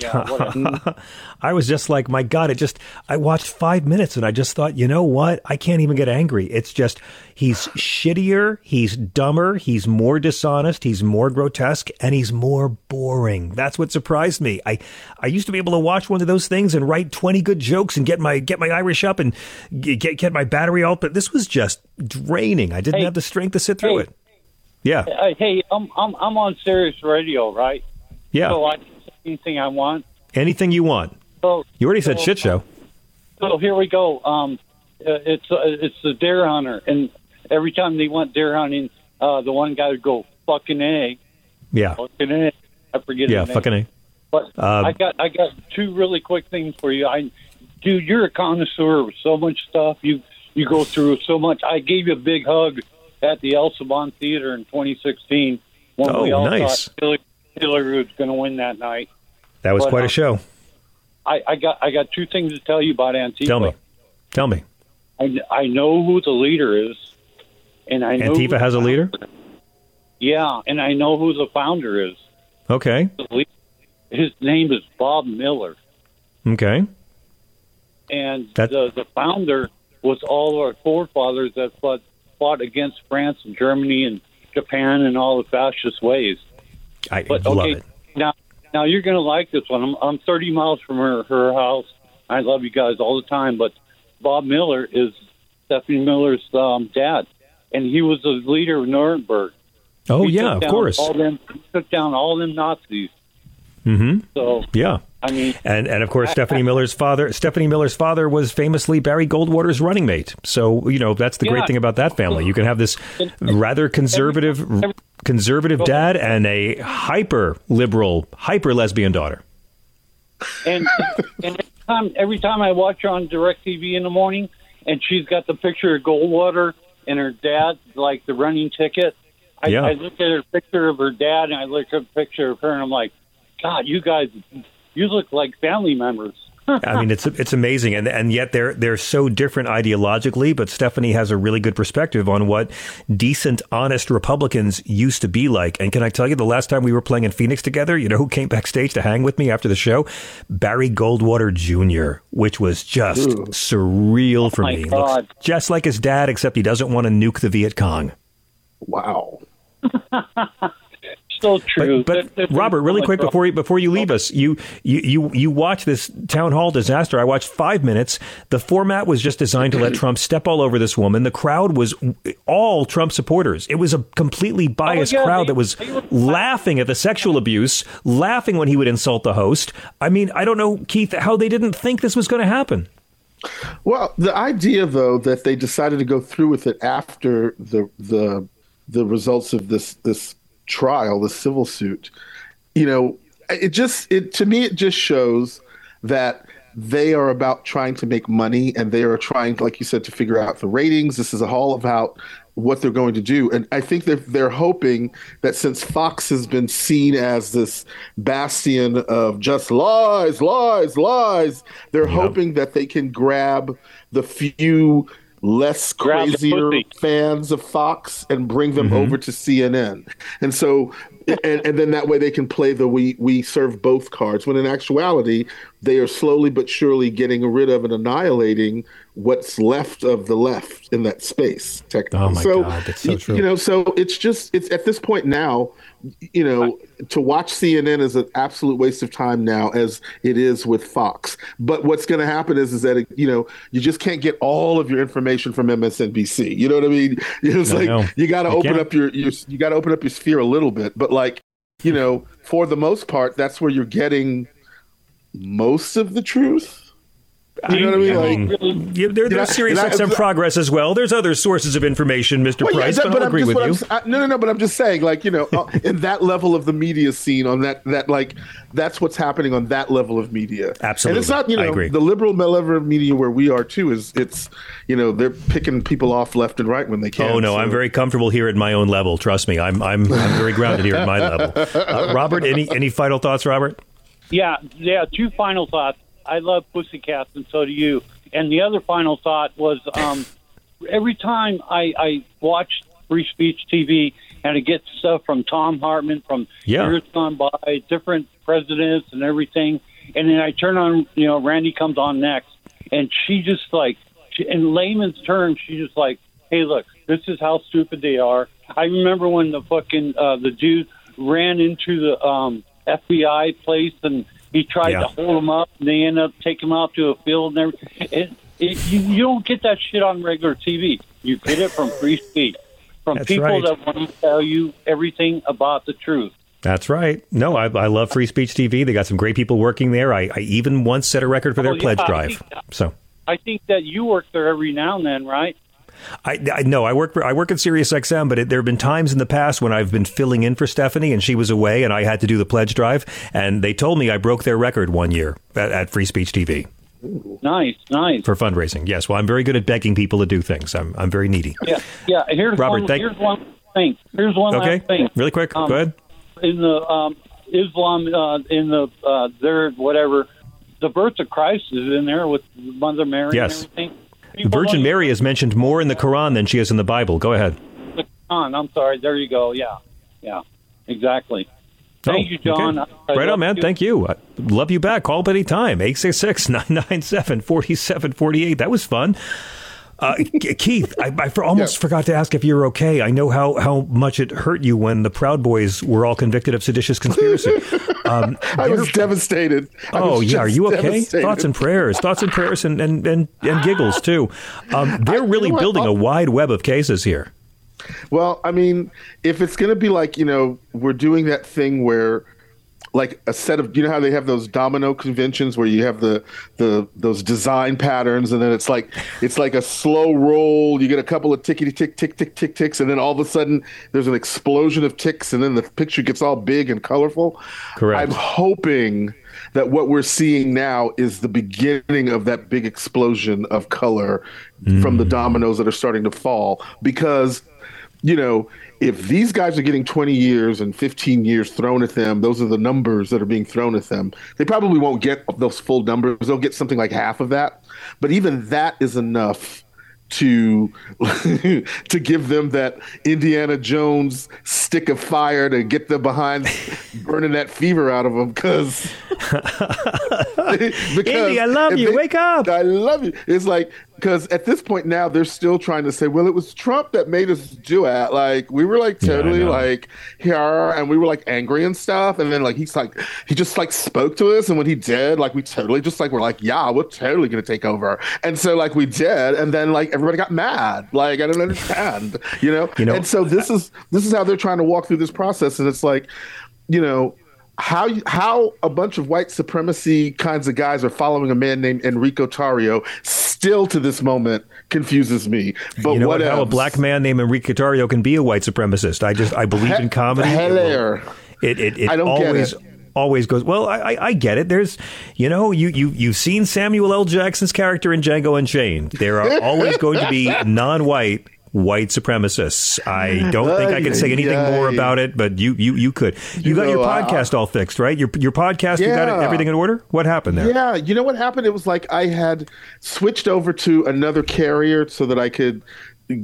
Yeah. Mm. I was just like, my God, it just, I watched five minutes and I just thought, you know what? I can't even get angry. It's just, he's shittier, he's dumber, he's more dishonest, he's more grotesque, and he's more boring. That's what surprised me. I, I used to be able to watch one of those things and write 20 good jokes and get my, get my Irish up and get, get my battery out, but this was just draining. I didn't Hey. have the strength to sit through Hey. it. Yeah. Hey, I'm I'm I'm on Sirius Radio, right? Yeah. So I anything I want. Anything you want. So You already said so- shit show. So here we go. Um, uh, it's uh, it's the deer hunter, and every time they went deer hunting, uh, the one guy would go fucking a, Yeah. fucking a. I forget. Yeah, his name. fucking A. But Um, I got I got two really quick things for you. I, dude, you're a connoisseur of so much stuff. You you go through so much. I gave you a big hug at the El Saban Theater in 2016 when we Oh, all nice. thought Hillary was going to win that night. That was But, quite um, a show. I, I got I got two things to tell you about Antifa. Tell me. Tell me. I, I know who the leader is, and I know Antifa has a leader? Yeah, and I know who the founder is. Okay. His name is Bob Miller, Okay. and That- the the founder was all our forefathers that fought fought against France and Germany and Japan and all the fascist ways. I But love okay, it. now now you're gonna like this one. I'm I'm 30 miles from her her house. I love you guys all the time, but Bob Miller is Stephanie Miller's um, dad, and he was the leader of Nuremberg. Oh He yeah, of course. All them he took down all them Nazis. Mm-hmm. So Yeah. I mean, And and of course Stephanie Miller's father Stephanie Miller's father was famously Barry Goldwater's running mate. So, you know, that's the Yeah. great thing about that family. You can have this rather conservative conservative dad and a hyper liberal, hyper lesbian daughter. and and every time every time I watch her on Directv in the morning, and she's got the picture of Goldwater and her dad, like the running ticket. I, Yeah. I look at her picture of her dad, and I look at a picture of her, and I'm like, God, you guys, you look like family members. I mean, it's it's amazing, and and yet they're they're so different ideologically. But Stephanie has a really good perspective on what decent, honest Republicans used to be like. And can I tell you, the last time we were playing in Phoenix together, you know who came backstage to hang with me after the show? Barry Goldwater Jr., which was just Ooh. surreal oh for my me. God. Looks just like his dad, except he doesn't want to nuke the Viet Cong. Wow. So true. But, but Robert, really quick before you, before you leave us, you, you you you watch this town hall disaster. I watched five minutes. The format was just designed to let Trump step all over this woman. The crowd was all Trump supporters. It was a completely biased yeah, crowd they- that was laughing at the sexual abuse, laughing when he would insult the host. I mean, I don't know, Keith, how they didn't think this was going to happen. Well, the idea though that they decided to go through with it after the the the results of this this trial, the civil suit, you know, it just it to me it just shows that they are about trying to make money and they are trying like you said to figure out the ratings. This is all about what they're going to do. And I think that they're hoping that since Fox has been seen as this bastion of just lies, lies, lies, they're hoping that they can grab the few less Grab crazier fans of Fox and bring them mm-hmm. over to CNN. And so and, and then that way they can play the we we serve both cards. When in actuality, they are slowly but surely getting rid of and annihilating what's left of the left in that space. Technically, Oh my so, God, that's so true. You know, so it's just it's at this point now. You know, to watch CNN is an absolute waste of time now, as it is with Fox. But what's going to happen is, is that you know you just can't get all of your information from MSNBC. You know what I mean? It's I like know. you got to open can't. up your, your you got to open up your sphere a little bit. But like you know, for the most part, that's where you're getting most of the truth. You know what I mean? Like, yeah, there, there's Sirius and I- XM progress as well. There's other sources of information, Mr. Well, yeah, Price, that- but, I'll agree just- with you. I'm s- I- no, no, no. But I'm just saying, like you know, uh, in that level of the media scene, on that that like that's what's happening on that level of media. Absolutely. and it's not you I know agree. the liberal level of media where we are too. Is it's you know they're picking people off left and right when they can. Oh no, so- I'm very comfortable here at my own level. Trust me, I'm I'm I'm very grounded here at my level. Uh, Robert, any any final thoughts, Robert? Yeah, yeah. Two final thoughts. I love Pussycats, and so do you. And the other final thought was, um, every time I, I watch Free Speech TV and I get stuff from Thom Hartmann from Yeah. years gone by, different presidents and everything, and then I turn on, you know, Randy comes on next, and she just like, she, in layman's terms, she just like, hey, look, this is how stupid they are. I remember when the fucking uh, the dude ran into the um, FBI place and he tried Yeah. to hold him up, and they end up taking him out to a field and everything. It, it, you, you don't get that shit on regular TV. You get it from free speech, from That's people right. that want to tell you everything about the truth. That's right. No, I, I love Free Speech TV. They got some great people working there. I, I even once set a record for their Oh, yeah, pledge I drive. think- So I think that you work there every now and then, right? I, I no, I work for, I work at Sirius XM, but it, there have been times in the past when I've been filling in for Stephanie and she was away and I had to do the pledge drive, and they told me I broke their record one year at, at Free Speech TV Nice, nice. for fundraising. Yes, well, I'm very good at begging people to do things. I'm I'm very needy. Yeah, yeah. Here's Robert, one. thank- here's one thing. Here's one Okay, last thing. really quick. Um, Go ahead. In the um, Islam, uh, in the uh, their whatever, the birth of Christ is in there with Mother Mary Yes. and everything. The Virgin Mary is mentioned more in the Quran than she is in the Bible. Go ahead. The Quran, I'm sorry. There you go. Yeah, yeah, exactly. Thank Oh, you, John. okay. I- I right on, man. you. Thank you. I love you back. Call up any time. 866-997-4748. That was fun. Uh, Keith, I, I for, almost forgot to ask if you're okay. I know how, how much it hurt you when the Proud Boys were all convicted of seditious conspiracy. Um, I was devastated. I Oh was yeah, are you okay? devastated. Thoughts and prayers, thoughts and prayers, and and and, and giggles too. Um, they're really what? building a wide web of cases here. Well, I mean, if it's going to be like, you know, we're doing that thing where like a set of you know how they have those domino conventions where you have the the those design patterns and then it's like it's like a slow roll you get a couple of tickety tick tick tick tick ticks and then all of a sudden there's an explosion of ticks and then the picture gets all big and colorful Correct. i'm hoping that what we're seeing now is the beginning of that big explosion of color from the mm. dominoes that are starting to fall because you know, if these guys are getting 20 years and 15 years thrown at them, those are the numbers that are being thrown at them. They probably won't get those full numbers. They'll get something like half of that. But even that is enough to to give them that Indiana Jones stick of fire to get them behind burning that fever out of them because Indy, I love you. Wake up. I love you. It's like because at this point now they're still trying to say, well, it was Trump that made us do it. Like we were like totally know. like here, and we were like angry and stuff. And then like he's like he just like spoke to us, and when he did, like we totally just like we're like, yeah, we're totally gonna take over. And so like we did, and then like everybody got mad. Like I don't understand, you know. You know, and so this is this is how they're trying to walk through this process, and it's like, you know how how a bunch of white supremacy kinds of guys are following a man named Enrico Tarrio still to this moment confuses me. But you know what what? How a black man named Enrique Tarrio can be a white supremacist. I just I believe in comedy. Hilaire. It it, it I don't get always it. always goes well. I, I I get it. There's you know you you you've seen Samuel L. Jackson's character in Django Unchained. There are always going to be non-white. White supremacists. I don't think I can say anything more about it, but you you you could. You, got know, your podcast all fixed, right? Your your podcast, you got it, everything in order. What happened there? Yeah, you know what happened? It was like I had switched over to another carrier so that I could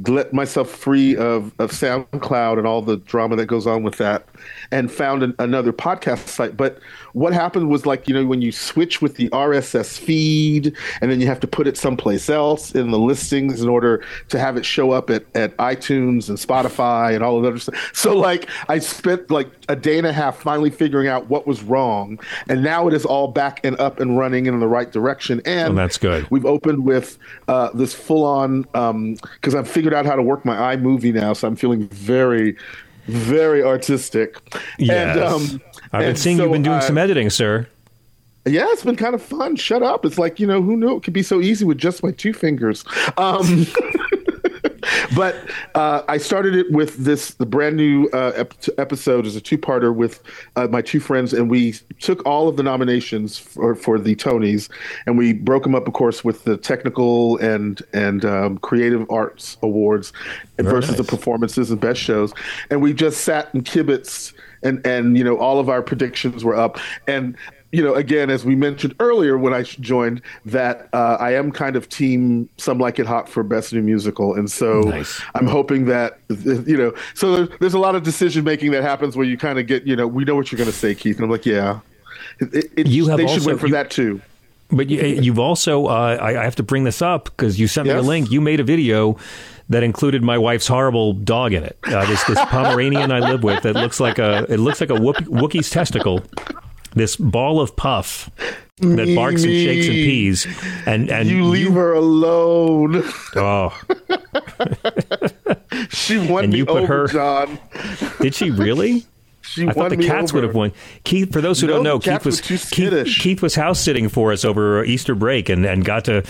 let myself free of, of SoundCloud and all the drama that goes on with that and found an, another podcast site. But what happened was like, you know, when you switch with the RSS feed and then you have to put it someplace else in the listings in order to have it show up at, at iTunes and Spotify and all of that other stuff. So like I spent like a day and a half finally figuring out what was wrong. And now it is all back and up and running in the right direction. And Oh, that's good. We've opened with uh, this full on because I've figured out how to work my iMovie now, so I'm feeling very, very artistic. Yes. And, um, I've been seeing you've been doing uh, some editing, sir. Yeah, it's been kind of fun. Shut up. It's like, you know, who knew it could be so easy with just my two fingers. Um, but uh, I started it with this the brand new uh, ep- episode is a two parter with uh, my two friends, and we took all of the nominations for, for the Tonys, and we broke them up, of course, with the technical and and um, creative arts awards Very versus the performances and best shows, and we just sat and kibitz, and and you know all of our predictions were up, and you know, again, as we mentioned earlier when I joined, that uh, I am kind of team Some Like It Hot for Best New Musical. And so I'm hoping that, you know, so there's, there's a lot of decision making that happens where you kind of get, you know, we know what you're going to say, Keith. And I'm like, yeah. It, it, You have they should also- win for you- that too. But you, you've also, uh, I, I have to bring this up because you sent me a link. You made a video that included my wife's horrible dog in it. Uh, this this Pomeranian I live with that looks like a it looks like a Wook- Wookiee's testicle. This ball of puff that barks and shakes and pees, and and you leave her alone. Oh, she won And me you put over, her- John. did she really? She I thought the cats over. would have won. Keith, for those who No, don't know, Keith was Keith. Keith was house sitting for us over Easter break, and, and got to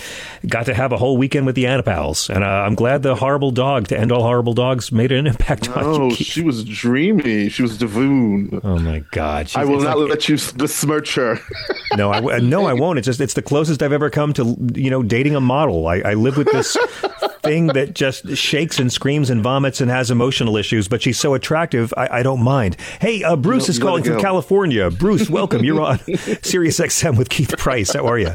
got to have a whole weekend with the Annapals. And uh, I'm glad the horrible dog to end all horrible dogs made an impact on Oh, you. Keith. she was dreamy. She was Devoon. Oh my God! I will not like- let you besmirch her. No, I no, I won't. It's just it's the closest I've ever come to you know dating a model. I, I live with this thing that just shakes and screams and vomits and has emotional issues, but she's so attractive, I, I don't mind. Hey, uh, Bruce You is calling from. California. Bruce, welcome. You're on Sirius XM with Keith Price. How are you?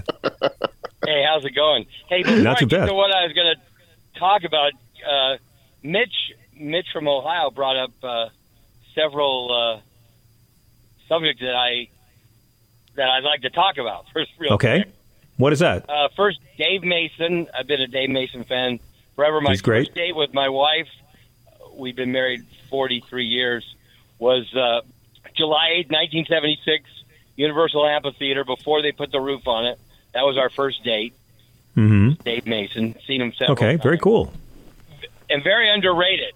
Hey, how's it going? Hey, before Not too I get bad. to what I was going to talk about, uh, Mitch, Mitch from Ohio brought up uh, several uh, subjects that I that I'd like to talk about. First, real Okay, quick. what is that? Uh, first, Dave Mason. I've been a Dave Mason fan forever. My He's great. first date with my wife, we've been married 43 years, was uh, July 8, 1976, Universal Amphitheater, before they put the roof on it. That was our first date. Mm-hmm. Dave Mason. Seen him several Okay, very cool. And very underrated.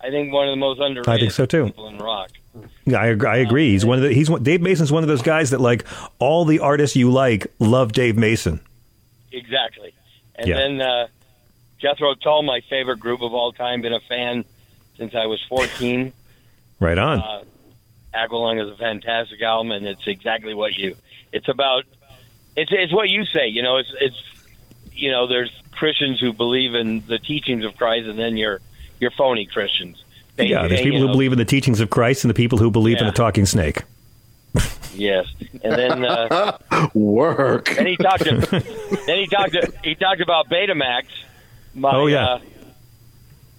I think one of the most underrated I think so, too. people in rock. Yeah, I, I agree. He's one of the he's one, Dave Mason's one of those guys that like all the artists you like love Dave Mason. Exactly. And Yeah. then uh, Jethro Tull, my favorite group of all time, been a fan since I was 14. Right on. Uh, Aqualung is a fantastic album, and it's exactly what you. It's about. It's it's what you say. You know, it's it's. You know, there's Christians who believe in the teachings of Christ, and then you're you're phony Christians. They- yeah, there's they, people who know, believe in the teachings of Christ and the people who believe in Yeah. a talking snake. Yes, and then uh, work. Then he talked. To, then he talked. To, he talked about Betamax. My, Oh, yeah. Uh,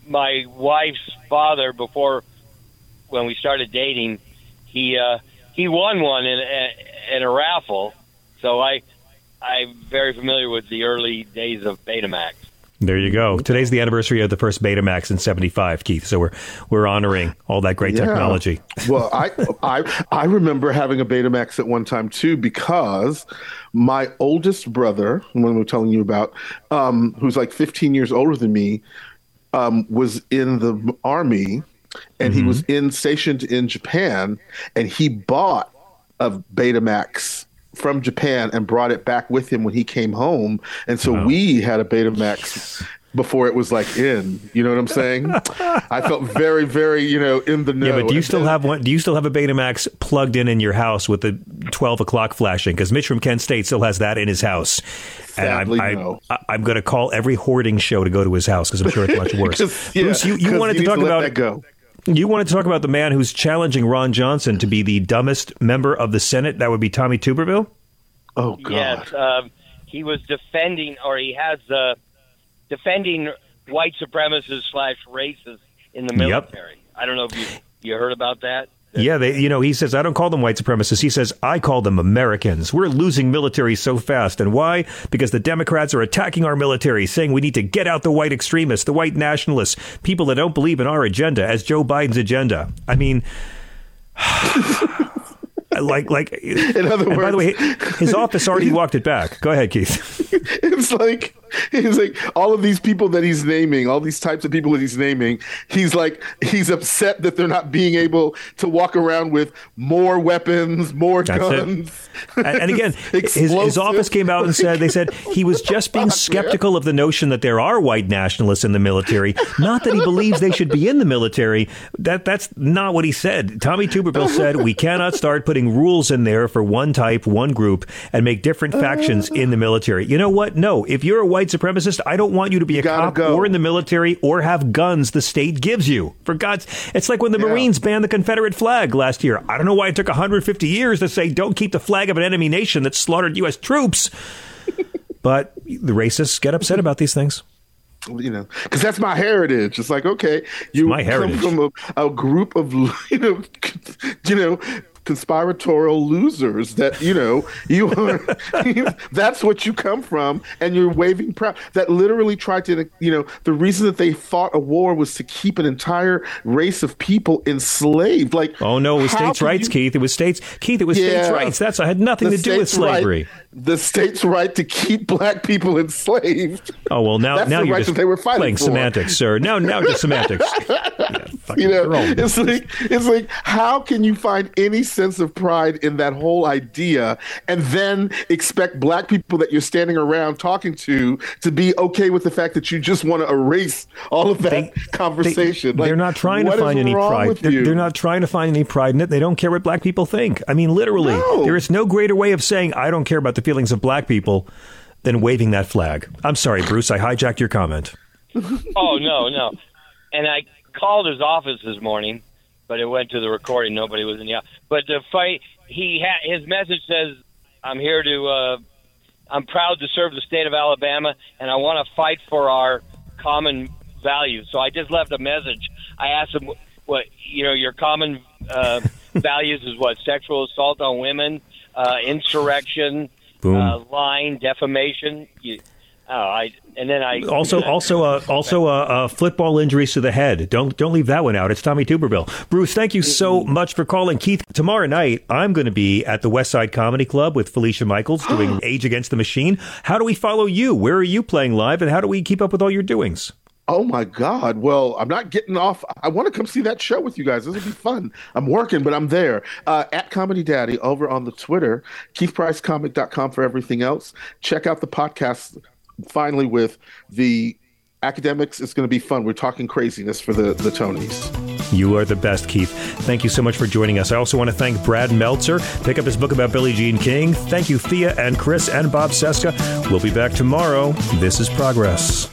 my wife's father, before when we started dating, he uh, he won one in a, in a raffle. So I I'm very familiar with the early days of Betamax. There you go. Today's the anniversary of the first Betamax in '75, Keith. So we're we're honoring all that great Yeah. technology. well, I, I I remember having a Betamax at one time too because my oldest brother, the one we're telling you about, um, who's like 15 years older than me, um, was in the army, and he was mm-hmm. in stationed in Japan, and he bought a Betamax from Japan and brought it back with him when he came home, and so we had a Betamax. Before it was like in, you know what I'm saying? I felt very, very, you know, in the know. Yeah, but do you still have one? Do you still have a Betamax plugged in in your house with the 12 o'clock flashing? Because Mitch from Kent State still has that in his house. Sadly, and I'm, no. I, I'm going to call every hoarding show to go to his house because I'm sure it's much worse. yeah, Bruce, you, you wanted you to talk to about that go. You wanted to talk about the man who's challenging Ron Johnson to be the dumbest member of the Senate. That would be Tommy Tuberville. Oh God! Yes, um, he was defending, or he has uh, defending white supremacists slash racists in the military. I don't know if you you heard about that. Yeah, they, you know, he says, I don't call them white supremacists. He says, I call them Americans. We're losing military so fast. And why? Because the Democrats are attacking our military, saying we need to get out the white extremists, the white nationalists, people that don't believe in our agenda as Joe Biden's agenda. I mean, like, like, in other words, by the way, his office already walked it back. Go ahead, Keith. it's like he's like all of these people that he's naming, all these types of people that he's naming. He's like he's upset that they're not being able to walk around with more weapons, more That's guns. And, and again, his, his office came out and said they said he was just being skeptical of the notion that there are white nationalists in the military, not that he believes they should be in the military. That that's not what he said. Tommy Tuberville said we cannot start putting rules in there for one type, one group, and make different factions in the military. You know what? No, if you're a white supremacist, I don't want you to be a cop or in the military or have guns the state gives you. For God's, it's like when the Marines banned the Confederate flag last year. I don't know why it took 150 years to say don't keep the flag of an enemy nation that slaughtered U.S. troops. but the racists get upset about these things. You know, because that's my heritage. It's like okay, you my heritage. come from a, a group of you know, you know, conspiratorial losers that you know you are that's what you come from and you're waving proud that literally tried to you know the reason that they fought a war was to keep an entire race of people enslaved. Like oh no it was states' rights you... keith. It was states keith it was yeah, states' rights. That's I had nothing to do with slavery right, the state's right to keep black people enslaved oh well now that's now the you're just they were fighting playing for. semantics sir now now just semantics yeah, you know it's like it's like how can you find any sense of pride in that whole idea and then expect black people that you're standing around talking to to be okay with the fact that you just want to erase all of that they, conversation. They, like, are not trying to find any pride. They're, they're, not trying to find any pride in it. They don't care what black people think. I mean, literally, no. there is no greater way of saying I don't care about the feelings of black people than waving that flag. I'm sorry, Bruce. I hijacked your comment. oh no, no. And I called his office this morning but it went to the recording. Nobody was in the. But the fight, he ha- his message says, "I'm here to. Uh, I'm proud to serve the state of Alabama, and I want to fight for our common values." So I just left a message. I asked him what you know your common uh, values is what sexual assault on women, uh, insurrection, uh, lying, defamation. You, oh, I and then I also also uh, also uh, uh, football injuries to the head. Don't don't leave that one out. It's Tommy Tuberville. Bruce, thank you so much for calling. Keith, tomorrow night I'm going to be at the West Side Comedy Club with Felicia Michaels doing Age Against the Machine. How do we follow you? Where are you playing live, and how do we keep up with all your doings? Oh my God. Well, I'm not getting off. I want to come see that show with you guys. This will be fun. I'm working, but I'm there. Uh, at Comedy Daddy over on the Twitter, KeithPriceComic.com for everything else. Check out the podcast finally with the academics. It's going to be fun. We're talking craziness for the, the Tonys. You are the best, Keith. Thank you so much for joining us. I also want to thank Brad Meltzer. Pick up his book about Billie Jean King. Thank you, Thea and Chris and Bob Cesca. We'll be back tomorrow. This is Progress.